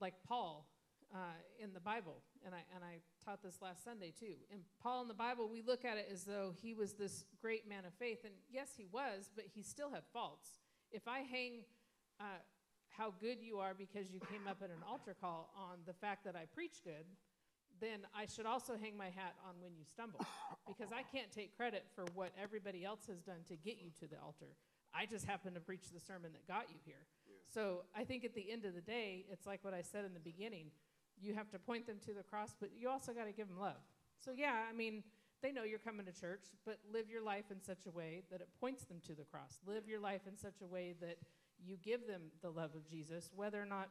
like Paul uh, in the Bible, and I and I taught this last Sunday too. And Paul in the Bible, we look at it as though he was this great man of faith, and yes, he was, but he still had faults. If I hang uh, how good you are because you came up at an altar call on the fact that I preach good, then I should also hang my hat on when you stumble because I can't take credit for what everybody else has done to get you to the altar. I just happened to preach the sermon that got you here. So I think at the end of the day, it's like what I said in the beginning. You have to point them to the cross, but you also got to give them love. So yeah, I mean, they know you're coming to church, but live your life in such a way that it points them to the cross. Live your life in such a way that you give them the love of Jesus, whether or not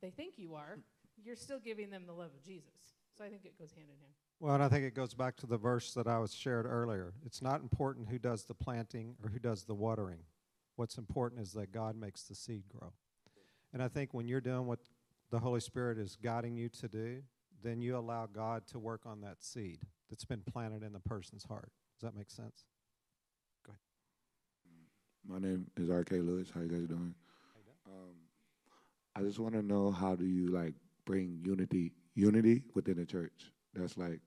they think you are, you're still giving them the love of Jesus. So I think it goes hand in hand. Well, and I think it goes back to the verse that I was shared earlier. It's not important who does the planting or who does the watering. What's important is that God makes the seed grow. And I think when you're doing what the Holy Spirit is guiding you to do, then you allow God to work on that seed that's been planted in the person's heart. Does that make sense? My name is R.K. Lewis. How you guys doing? Um, I just want to know how do you like bring unity unity within the church? That's like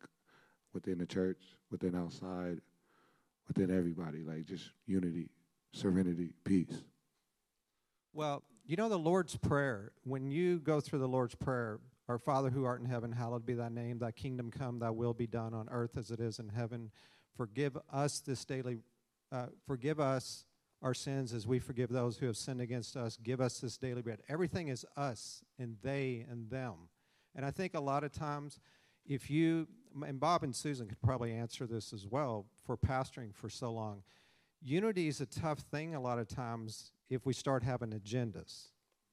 within the church, within outside, within everybody. Like just unity, serenity, peace. Well, you know the Lord's Prayer. When you go through the Lord's Prayer, Our Father who art in heaven, hallowed be thy name. Thy kingdom come, thy will be done on earth as it is in heaven. Forgive us this daily, uh, forgive us our sins as we forgive those who have sinned against us. Give us this daily bread. Everything is us and they and them. And I think a lot of times, if you, and Bob and Susan could probably answer this as well for pastoring for so long, unity is a tough thing a lot of times if we start having agendas.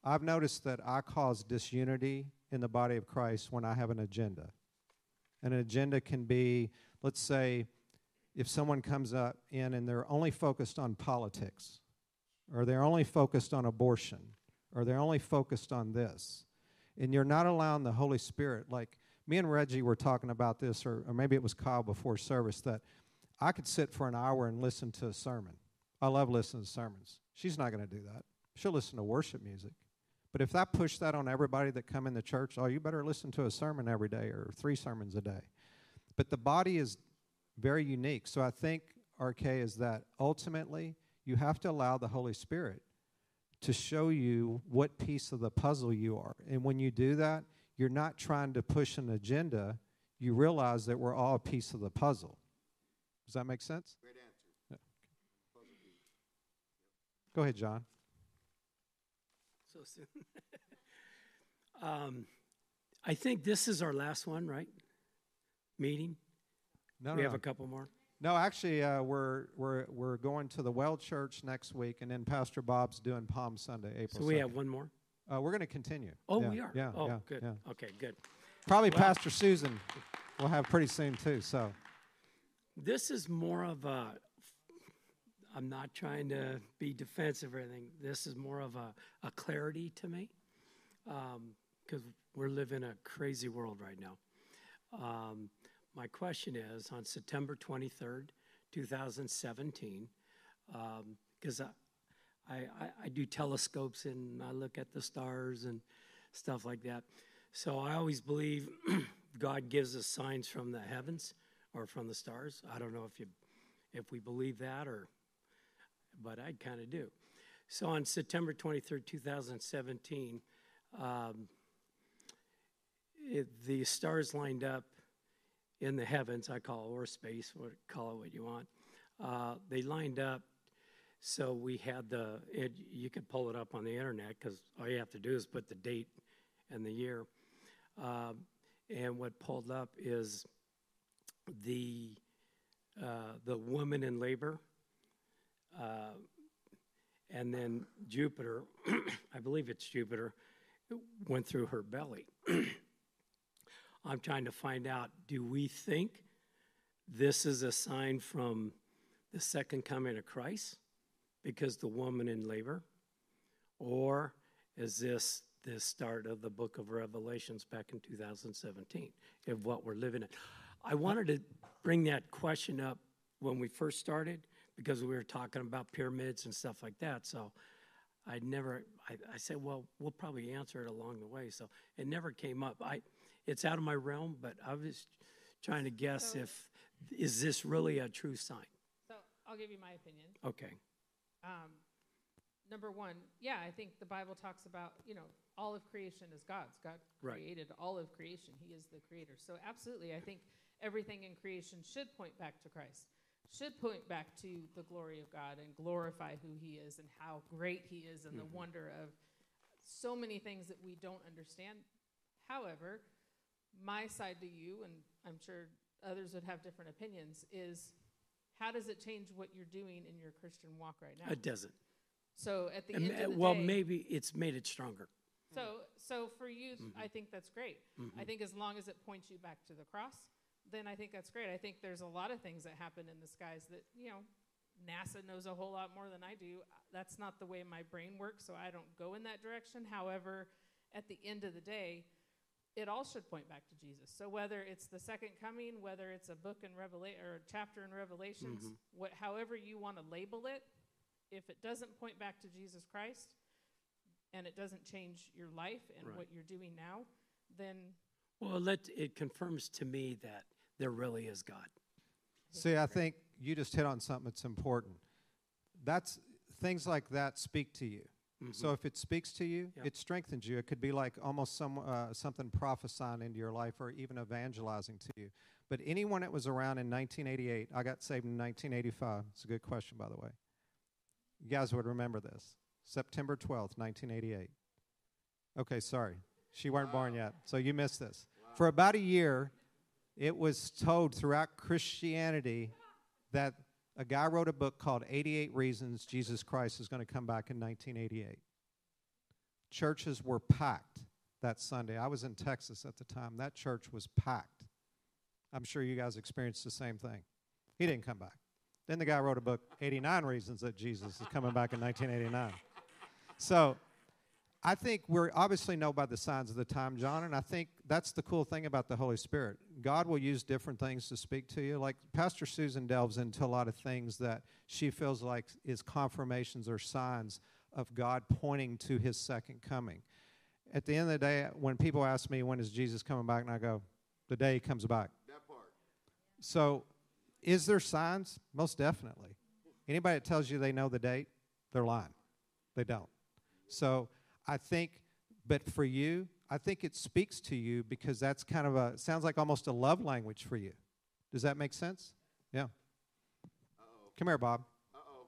I've noticed that I cause disunity in the body of Christ when I have an agenda. An agenda can be, let's say, if someone comes up in and they're only focused on politics, or they're only focused on abortion, or they're only focused on this, and you're not allowing the Holy Spirit, like me and Reggie were talking about this, or, or maybe it was Kyle before service, that I could sit for an hour and listen to a sermon. I love listening to sermons. She's not going to do that. She'll listen to worship music. But if I push that on everybody that come in the church, oh, you better listen to a sermon every day or three sermons a day. But the body is very unique. So I think, RK, is that ultimately you have to allow the Holy Spirit to show you what piece of the puzzle you are. And when you do that, you're not trying to push an agenda. You realize that we're all a piece of the puzzle. Does that make sense? Great answer. Yeah. Go ahead, John. So soon. um, I think this is our last one, right? Meeting. No, we no, have no. a couple more. No, actually, uh, we're we're we're going to the Well Church next week, and then Pastor Bob's doing Palm Sunday, April. So we 2nd. have one more. Uh, we're going to continue. Oh, Yeah, we are. Yeah. Oh, yeah, good. yeah. Okay, good. Probably Well- Pastor Susan will have pretty soon too. So This is more of a. I'm not trying to be defensive or anything. This is more of a, a clarity to me, because we're living a crazy world right now. Um, my question is on September 23rd, 2017, because I, I, I, I do telescopes and I look at the stars and stuff like that. So I always believe God gives us signs from the heavens or from the stars. I don't know if you if we believe that or but I kind of do. So on September 23rd, 2017, um, it, the stars lined up in the heavens. I call or space, or call it what you want. Uh, they lined up. So we had the, it, you could pull it up on the internet because all you have to do is put the date and the year. Um, and what pulled up is the uh, the woman in labor, uh, and then Jupiter, I believe it's Jupiter, went through her belly. I'm trying to find out do we think this is a sign from the second coming of Christ because the woman in labor? Or is this the start of the book of Revelations back in 2017 of what we're living in? I wanted to bring that question up when we first started because we were talking about pyramids and stuff like that. So I never, I, I said, well, we'll probably answer it along the way. So it never came up. I, it's out of my realm, but I was trying to guess So- if, is this really a true sign? So I'll give you my opinion. Okay. Um, number one, yeah, I think the Bible talks about, you know, all of creation is God's. God Right. created all of creation. He is the creator. So absolutely, I think everything in creation should point back to Christ. should point back to the glory of God and glorify who He is and how great He is and Mhm. the wonder of so many things that we don't understand. However, my side to you, and I'm sure others would have different opinions, is how does it change what you're doing in your Christian walk right now? It doesn't. So at the And end of the well, day, maybe it's made it stronger. so, so for you, Mhm. I think that's great. I Mhm. think as long as it points you back to the cross, then I think that's great. I think there's a lot of things that happen in the skies that you know, NASA knows a whole lot more than I do. That's not the way my brain works, so I don't go in that direction. However, at the end of the day, it all should point back to Jesus. So whether it's the second coming, whether it's a book in Revelation or a chapter in Revelations, Mhm. what, however you want to label it, if it doesn't point back to Jesus Christ and it doesn't change your life and Right. what you're doing now, then Well, let, it confirms to me that there really is God. See, I think you just hit on something that's important. That's things like that speak to you. So Mhm. if it speaks to you, Yep. it strengthens you. It could be like almost some uh, something prophesying into your life, or even evangelizing to you. But anyone that was around in 1988, I got saved in 1985. It's a good question, by the way. You guys would remember this. September 12th, 1988. Okay, sorry. She weren't born yet, so you missed this. For about a year, it was told throughout Christianity that a guy wrote a book called 88 Reasons Jesus Christ is going to come back in 1988. Churches were packed that Sunday. I was in Texas at the time. That church was packed. I'm sure you guys experienced the same thing. He didn't come back. Then the guy wrote a book, 89 Reasons that Jesus is coming back in 1989. So I think we're obviously know by the signs of the time, John, and I think that's the cool thing about the Holy Spirit. God will use different things to speak to you. Like Pastor Susan delves into a lot of things that she feels like is confirmations or signs of God pointing to his second coming. At the end of the day, when people ask me when is Jesus coming back, and I go, the day he comes back. That part. So, is there signs? Most definitely. Anybody that tells you they know the date, they're lying. They don't. So, I think, but for you, I think it speaks to you because that's kind of a, sounds like almost a love language for you. Does that make sense? Yeah. Come here, Bob. Uh-oh.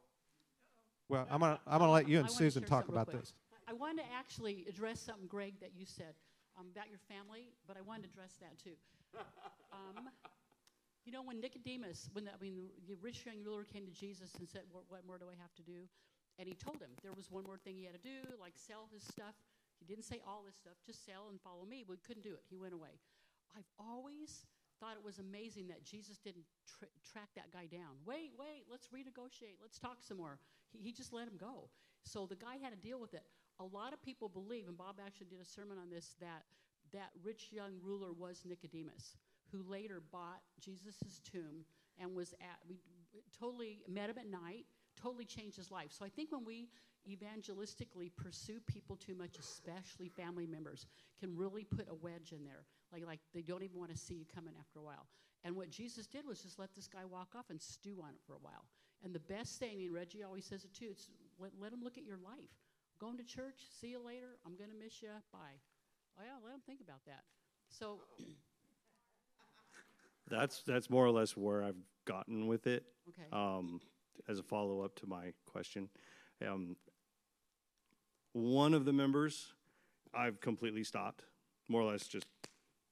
Well, I'm gonna I'm gonna let you and Susan talk about this. I wanted to actually address something, Greg, that you said um, about your family, but I wanted to address that too. Um, you know, when Nicodemus, when the, I mean, the rich young ruler came to Jesus and said, what, what more do I have to do? And he told him there was one more thing he had to do, like sell his stuff. He didn't say all this stuff, just sell and follow me. We couldn't do it. He went away. I've always thought it was amazing that Jesus didn't tr- track that guy down. Wait, wait, let's renegotiate. Let's talk some more. He, he just let him go. So the guy had to deal with it. A lot of people believe, and Bob actually did a sermon on this, that that rich young ruler was Nicodemus, who later bought Jesus' tomb and was at, we totally met him at night, totally changed his life. So I think when we evangelistically pursue people too much, especially family members, can really put a wedge in there. Like, like they don't even want to see you coming after a while. And what Jesus did was just let this guy walk off and stew on it for a while. And the best thing, and Reggie always says it too, it's let, let him look at your life. Going to church, see you later, I'm going to miss you, bye. Oh, yeah, let him think about that. So, That's that's more or less where I've gotten with it. Okay. Um, as a follow up to my question, um, one of the members, I've completely stopped. More or less, just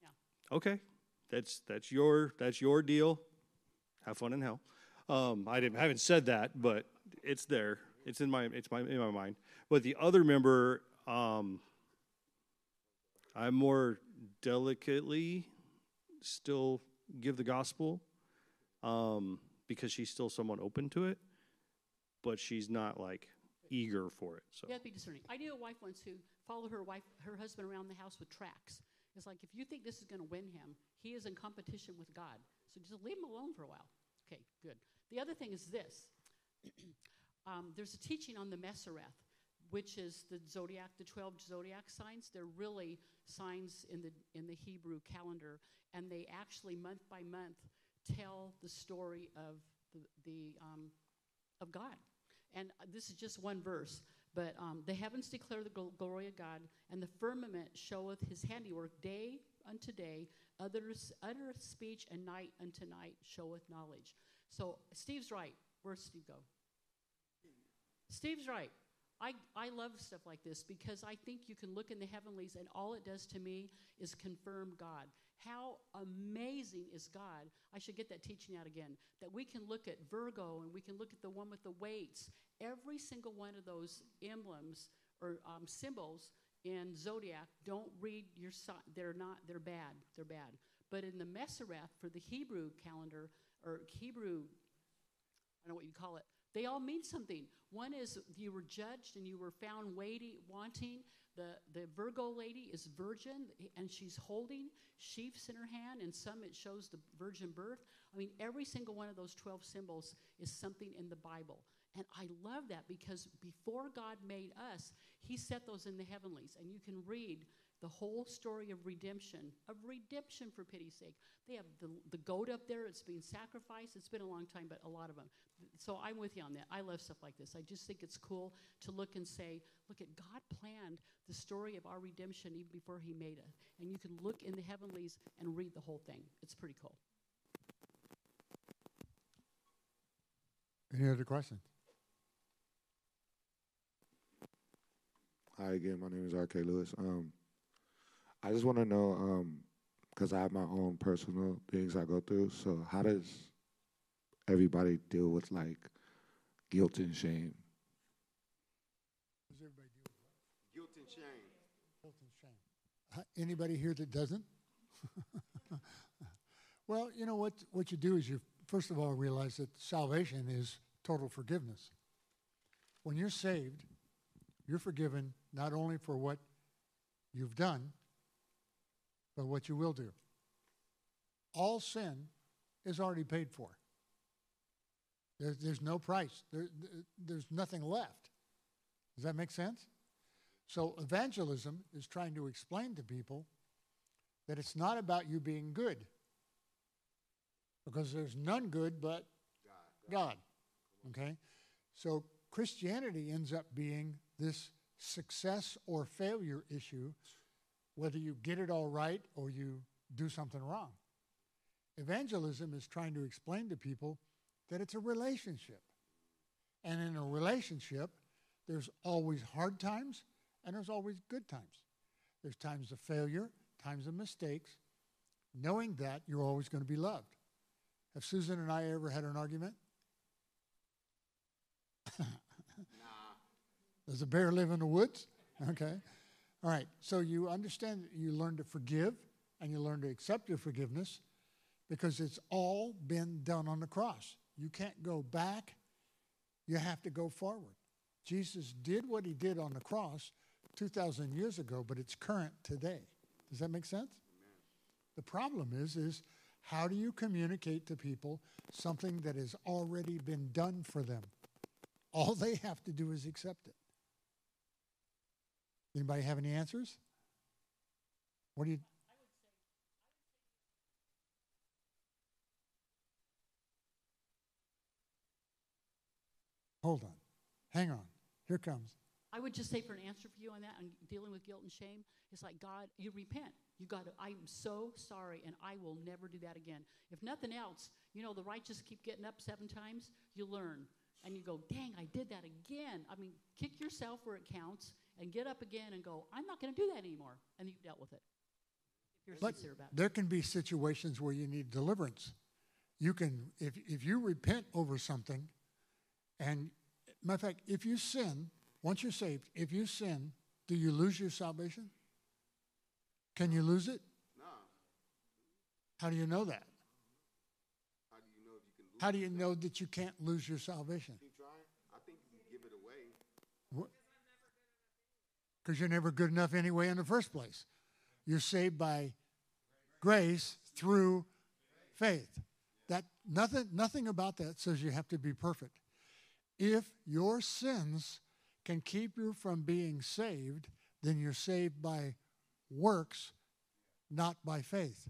Yeah. okay. That's that's your that's your deal. Have fun in hell. Um, I didn't I haven't said that, but it's there. It's in my it's my in my mind. But the other member, um, I'm more delicately still give the gospel um, because she's still somewhat open to it, but she's not like eager for it. So to be discerning. I knew a wife once who followed her wife, her husband around the house with tracks. It's like if you think this is going to win him, he is in competition with God. So just leave him alone for a while. Okay, good. The other thing is this. um, there's a teaching on the Mazzaroth, which is the zodiac, the 12 zodiac signs. They're really signs in the in the Hebrew calendar, and they actually month by month tell the story of the, the um, of God. And uh, this is just one verse, but um, the heavens declare the gl- glory of God, and the firmament showeth his handiwork. Day unto day, uttereth speech, and night unto night showeth knowledge. So Steve's right. Where's Steve go? Steve's right. I, I love stuff like this because I think you can look in the heavenlies and all it does to me is confirm God. How amazing is God? I should get that teaching out again. That we can look at Virgo and we can look at the one with the weights. Every single one of those emblems or um, symbols in zodiac don't read your sign. They're not. They're bad. They're bad. But in the Mazzaroth for the Hebrew calendar or Hebrew, I don't know what you call it. They all mean something. One is you were judged and you were found weighty, wanting. The, the Virgo lady is virgin and she's holding sheaves in her hand, and some it shows the virgin birth. I mean, every single one of those 12 symbols is something in the Bible. And I love that because before God made us, He set those in the heavenlies. And you can read the whole story of redemption, of redemption for pity's sake. They have the, the goat up there, it's being sacrificed. It's been a long time, but a lot of them. So I'm with you on that. I love stuff like this. I just think it's cool to look and say, look at God planned the story of our redemption even before He made it. And you can look in the heavenlies and read the whole thing. It's pretty cool. Any other questions? Hi again, my name is R.K. Lewis. Um, I just want to know, because I have my own personal things I go through. So how does everybody deal with like guilt and shame? Does everybody deal with Guilt and shame. Guilt and shame. Uh, Anybody here that doesn't? well, you know what? What you do is you first of all realize that salvation is total forgiveness. When you're saved, you're forgiven not only for what you've done, but what you will do. All sin is already paid for. There's, there's no price. There, there's nothing left. Does that make sense? So evangelism is trying to explain to people that it's not about you being good. Because there's none good but God. Okay? So Christianity ends up being this success or failure issue, whether you get it all right or you do something wrong. Evangelism is trying to explain to people that it's a relationship. And in a relationship, there's always hard times and there's always good times. There's times of failure, times of mistakes, knowing that you're always going to be loved. Have Susan and I ever had an argument? nah. Does a bear live in the woods? Okay. All right. So you understand that you learn to forgive and you learn to accept your forgiveness because it's all been done on the cross. You can't go back, you have to go forward. Jesus did what he did on the cross 2,000 years ago, but it's current today. Does that make sense? The problem is, is how do you communicate to people something that has already been done for them? All they have to do is accept it. Anybody have any answers? What do you? Hold on. Hang on. Here comes. I would just say for an answer for you on that and dealing with guilt and shame, it's like God, you repent. You got to, I'm so sorry and I will never do that again. If nothing else, you know, the righteous keep getting up seven times, you learn. And you go, dang, I did that again. I mean, kick yourself where it counts and get up again and go, I'm not going to do that anymore. And you've dealt with it. If you're But sincere about it. there can be situations where you need deliverance. You can, if, if you repent over something, and matter of fact, if you sin, once you're saved, if you sin, do you lose your salvation? Can you lose it? No. How do you know that? How do you know if you can lose How do you know that you can't lose your salvation? Keep trying. I think you can give it away. Because you're never good enough anyway in the first place. You're saved by grace through faith. That nothing nothing about that says you have to be perfect. If your sins can keep you from being saved, then you're saved by works, not by faith.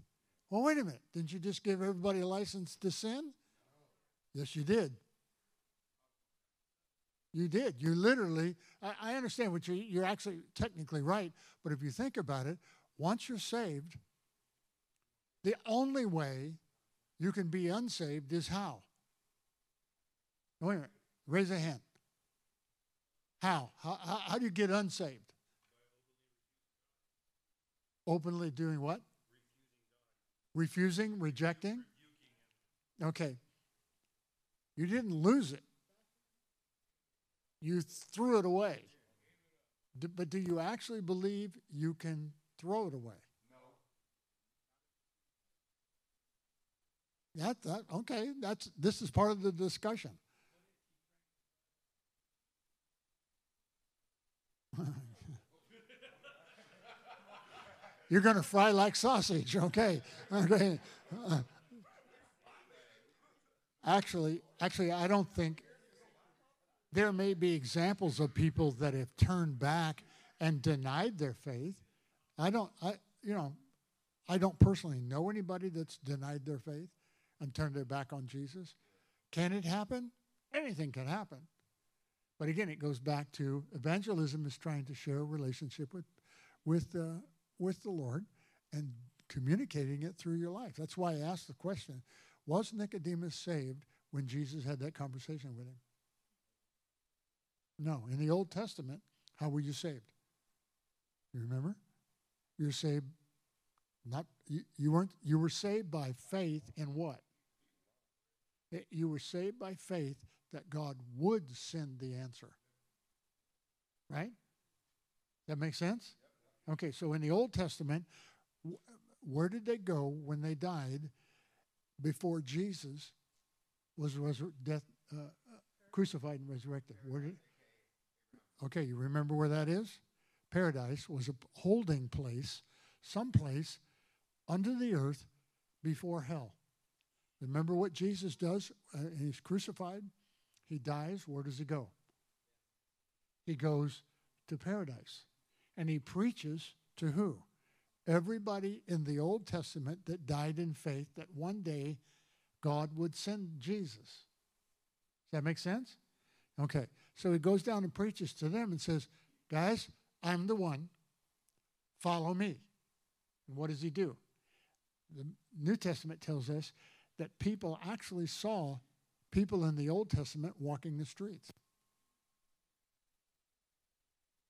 Well, wait a minute. Didn't you just give everybody a license to sin? Yes, you did. You did. You literally, I, I understand what you're, you're actually technically right, but if you think about it, once you're saved, the only way you can be unsaved is how? Wait a minute. Raise a hand. How? How, how, how do you get unsaved? Openly doing what? Refusing, rejecting? Okay. You didn't lose it, you threw it away. But do you actually believe you can throw it away? That, that okay. That's this is part of the discussion. You're going to fry like sausage, okay? Okay. Uh, actually, actually, I don't think there may be examples of people that have turned back and denied their faith. I don't, I, you know, I don't personally know anybody that's denied their faith and turned their back on Jesus. Can it happen? Anything can happen. But again, it goes back to evangelism is trying to share a relationship with, with, uh, with the Lord and communicating it through your life. That's why I asked the question Was Nicodemus saved when Jesus had that conversation with him? No. In the Old Testament, how were you saved? You remember? You're saved not you, you weren't you were saved by faith in what? It, you were saved by faith that God would send the answer. Right? That makes sense? Okay, so in the Old Testament, where did they go when they died before Jesus was resur- death, uh, crucified and resurrected? Where did, okay, you remember where that is? Paradise was a holding place, someplace under the earth before hell. Remember what Jesus does? Uh, he's crucified, he dies. Where does he go? He goes to paradise. And he preaches to who? Everybody in the Old Testament that died in faith that one day God would send Jesus. Does that make sense? Okay. So he goes down and preaches to them and says, Guys, I'm the one. Follow me. And what does he do? The New Testament tells us that people actually saw people in the Old Testament walking the streets.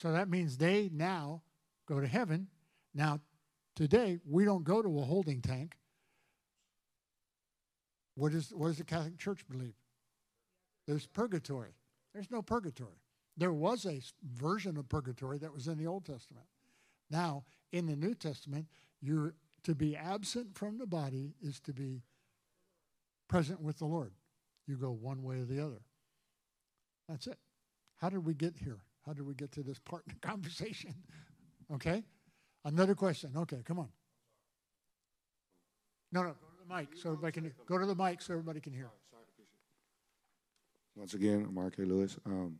So that means they now go to heaven. Now, today, we don't go to a holding tank. What, is, what does the Catholic Church believe? There's purgatory. There's no purgatory. There was a version of purgatory that was in the Old Testament. Now, in the New Testament, you're to be absent from the body is to be present with the Lord. You go one way or the other. That's it. How did we get here? How did we get to this part in the conversation? Okay? Another question. Okay, come on. No, no, go to the mic so everybody can go to the mic so everybody can hear. Once again, I'm R.K. Lewis. Um,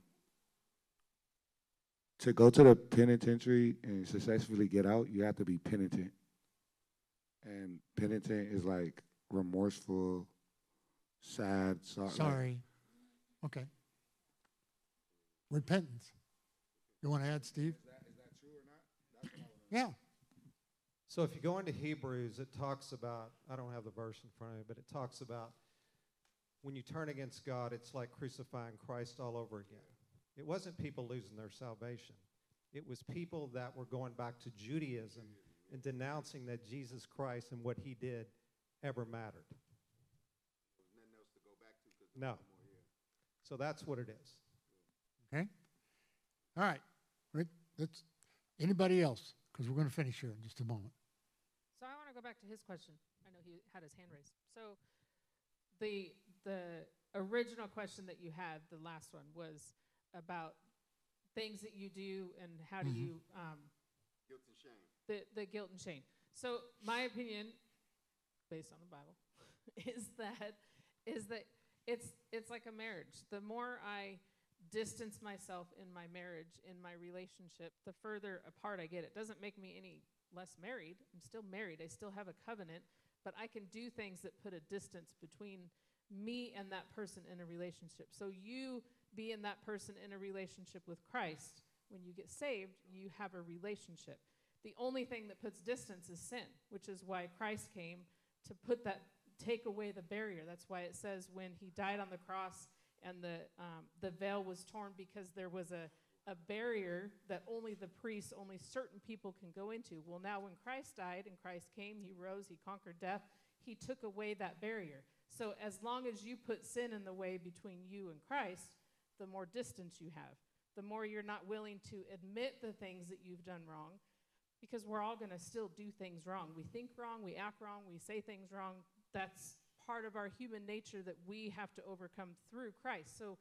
to go to the penitentiary and successfully get out, you have to be penitent. And penitent is like remorseful, sad, so, Sorry. Okay. Repentance. You want to add, Steve? Yeah. So if you go into Hebrews, it talks about, I don't have the verse in front of me, but it talks about when you turn against God, it's like crucifying Christ all over again. It wasn't people losing their salvation, it was people that were going back to Judaism and denouncing that Jesus Christ and what he did ever mattered. No. So that's what it is. Okay. All right. Right. Let's. Anybody else? Because we're going to finish here in just a moment. So I want to go back to his question. I know he had his hand raised. So the the original question that you had, the last one, was about things that you do and how do Mhm. you um, Guilt and shame. the the guilt and shame. So my opinion, based on the Bible, is that is that it's it's like a marriage. The more I distance myself in my marriage, in my relationship, the further apart I get. It doesn't make me any less married. I'm still married. I still have a covenant, but I can do things that put a distance between me and that person in a relationship. So you being that person in a relationship with Christ, when you get saved, you have a relationship. The only thing that puts distance is sin, which is why Christ came to put that take away the barrier. That's why it says when he died on the cross, and the um, the veil was torn because there was a a barrier that only the priests, only certain people can go into. Well, now when Christ died and Christ came, he rose, he conquered death, he took away that barrier. So as long as you put sin in the way between you and Christ, the more distance you have. The more you're not willing to admit the things that you've done wrong, because we're all going to still do things wrong. We think wrong, we act wrong, we say things wrong. That's part of our human nature that we have to overcome through Christ. So,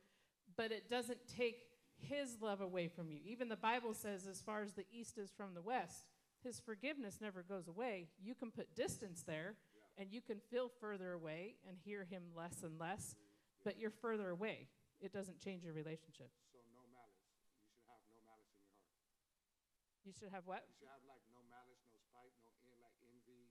but it doesn't take his love away from you. Even the Bible says, as far as the east is from the west, his forgiveness never goes away. You can put distance there, and you can feel further away and hear him less and less, but you're further away. It doesn't change your relationship. So no malice. You should have no malice in your heart. You should have what? You should have like no malice, no spite, no in, like envy.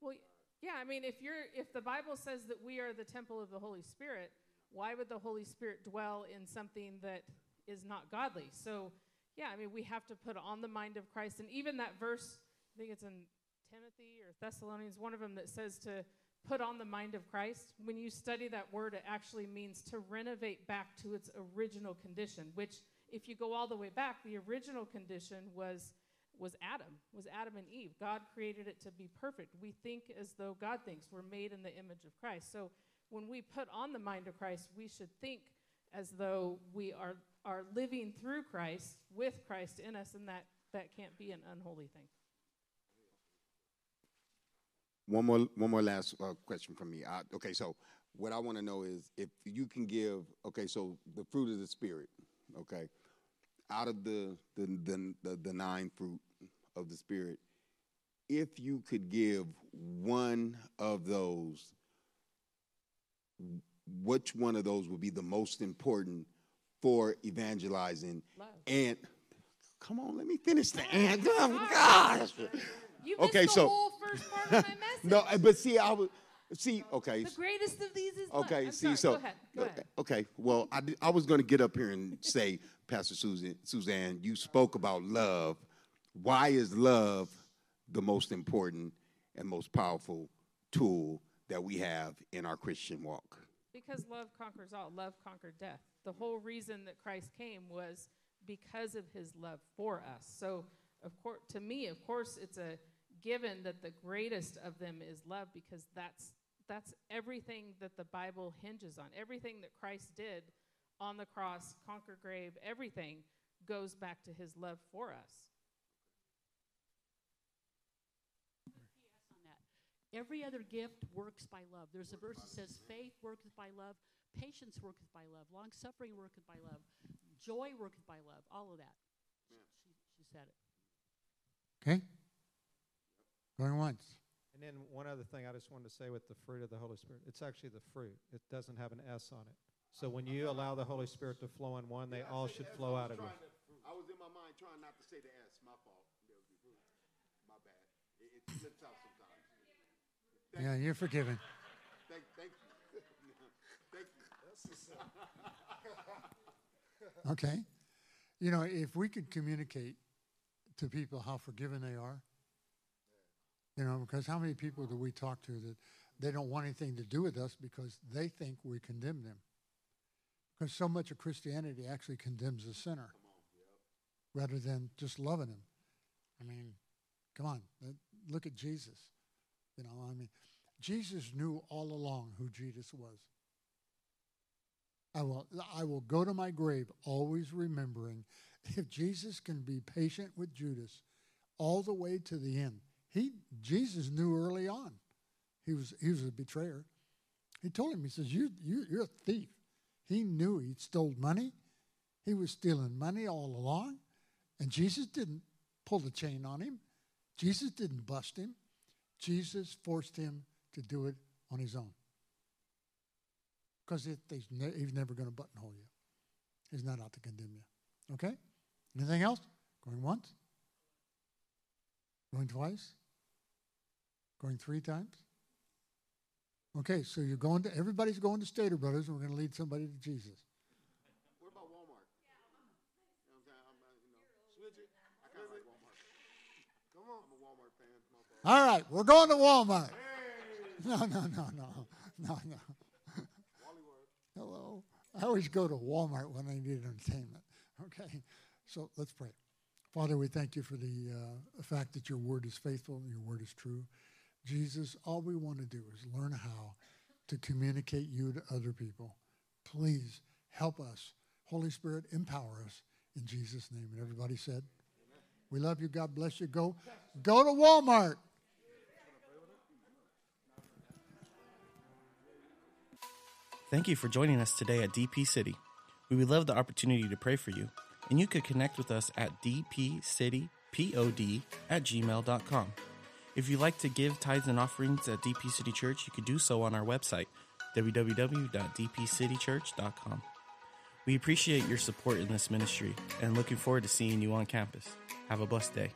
Well, yeah, I mean, if you're if the Bible says that we are the temple of the Holy Spirit, why would the Holy Spirit dwell in something that is not godly? So, yeah, I mean, we have to put on the mind of Christ. And even that verse, I think it's in Timothy or Thessalonians, one of them that says to put on the mind of Christ. When you study that word, it actually means to renovate back to its original condition, which, if you go all the way back, the original condition was was Adam, was Adam and Eve. God created it to be perfect. We think as though God thinks. We're made in the image of Christ. So when we put on the mind of Christ, we should think as though we are, are living through Christ, with Christ in us, and that, that can't be an unholy thing. One more, one more last uh, question from me. Uh, okay, so what I want to know is if you can give. Okay, so the fruit of the spirit. Okay, out of the the the, the, the nine fruit of the spirit, if you could give one of those which one of those would be the most important for evangelizing Love. and come on let me finish the answer oh, gosh You okay so first part of my message. no but see i was see okay The greatest of these is okay I'm see sorry, so go ahead. Go ahead. Uh, okay well I, did- I was going to get up here and say pastor susan Susanne you spoke about love why is love the most important and most powerful tool that we have in our christian walk Because love conquers all. Love conquered death. The whole reason that Christ came was because of his love for us. So, of course, to me, of course, it's a given that the greatest of them is love because that's that's everything that the Bible hinges on. Everything that Christ did on the cross, conquer grave, everything goes back to his love for us. on that. Every other gift works by love. There's a verse that says, faith worketh by love, patience worketh by love, long suffering worketh by love, joy worketh by love, all of that. She, she said it. Okay? Going once. And then one other thing I just wanted to say with the fruit of the Holy Spirit, it's actually the fruit. It doesn't have an S on it. So when you allow the Holy Spirit to flow in one, they all should flow out of you. I was in my mind trying not to say the S. My fault. My bad. It, it slips out sometimes. Thank Yeah, you. you're forgiven. Thank, thank you. thank you. Okay. You know, if we could communicate to people how forgiven they are, you know, because how many people do we talk to that they don't want anything to do with us because they think we condemn them? Because so much of Christianity actually condemns the sinner rather than just loving him. I mean, come on, look at Jesus. You know, I mean, Jesus knew all along who Jesus was. I will, I will go to my grave always remembering if Jesus can be patient with Judas all the way to the end. He, Jesus knew early on he was, he was a betrayer. He told him, he says, you, you, you're a thief. He knew he'd stole money. He was stealing money all along. And Jesus didn't pull the chain on him. Jesus didn't bust him. Jesus forced him to do it on his own. Because ne- he's never going to buttonhole you. He's not out to condemn you. Okay? Anything else? Going once? Going twice? Going three times? Okay, so you're going to, everybody's going to Stater Brothers, and we're going to lead somebody to Jesus. What about Walmart? You know I'm? I'm, you know, switch it. I kind of like Walmart. Come on. I'm a Walmart fan. All right, we're going to Walmart. No, no, no, no, no, no. Hello. I always go to Walmart when I need entertainment. Okay, so let's pray. Father, we thank you for the uh, fact that your word is faithful and your word is true. Jesus, all we want to do is learn how to communicate you to other people. Please help us. Holy Spirit, empower us in Jesus' name. And everybody said, Amen. We love you. God bless you. Go, go to Walmart. Thank you for joining us today at DP City. We would love the opportunity to pray for you, and you could connect with us at dpcitypod at gmail.com. If you'd like to give tithes and offerings at DP City Church, you could do so on our website, www.dpcitychurch.com. We appreciate your support in this ministry and looking forward to seeing you on campus. Have a blessed day.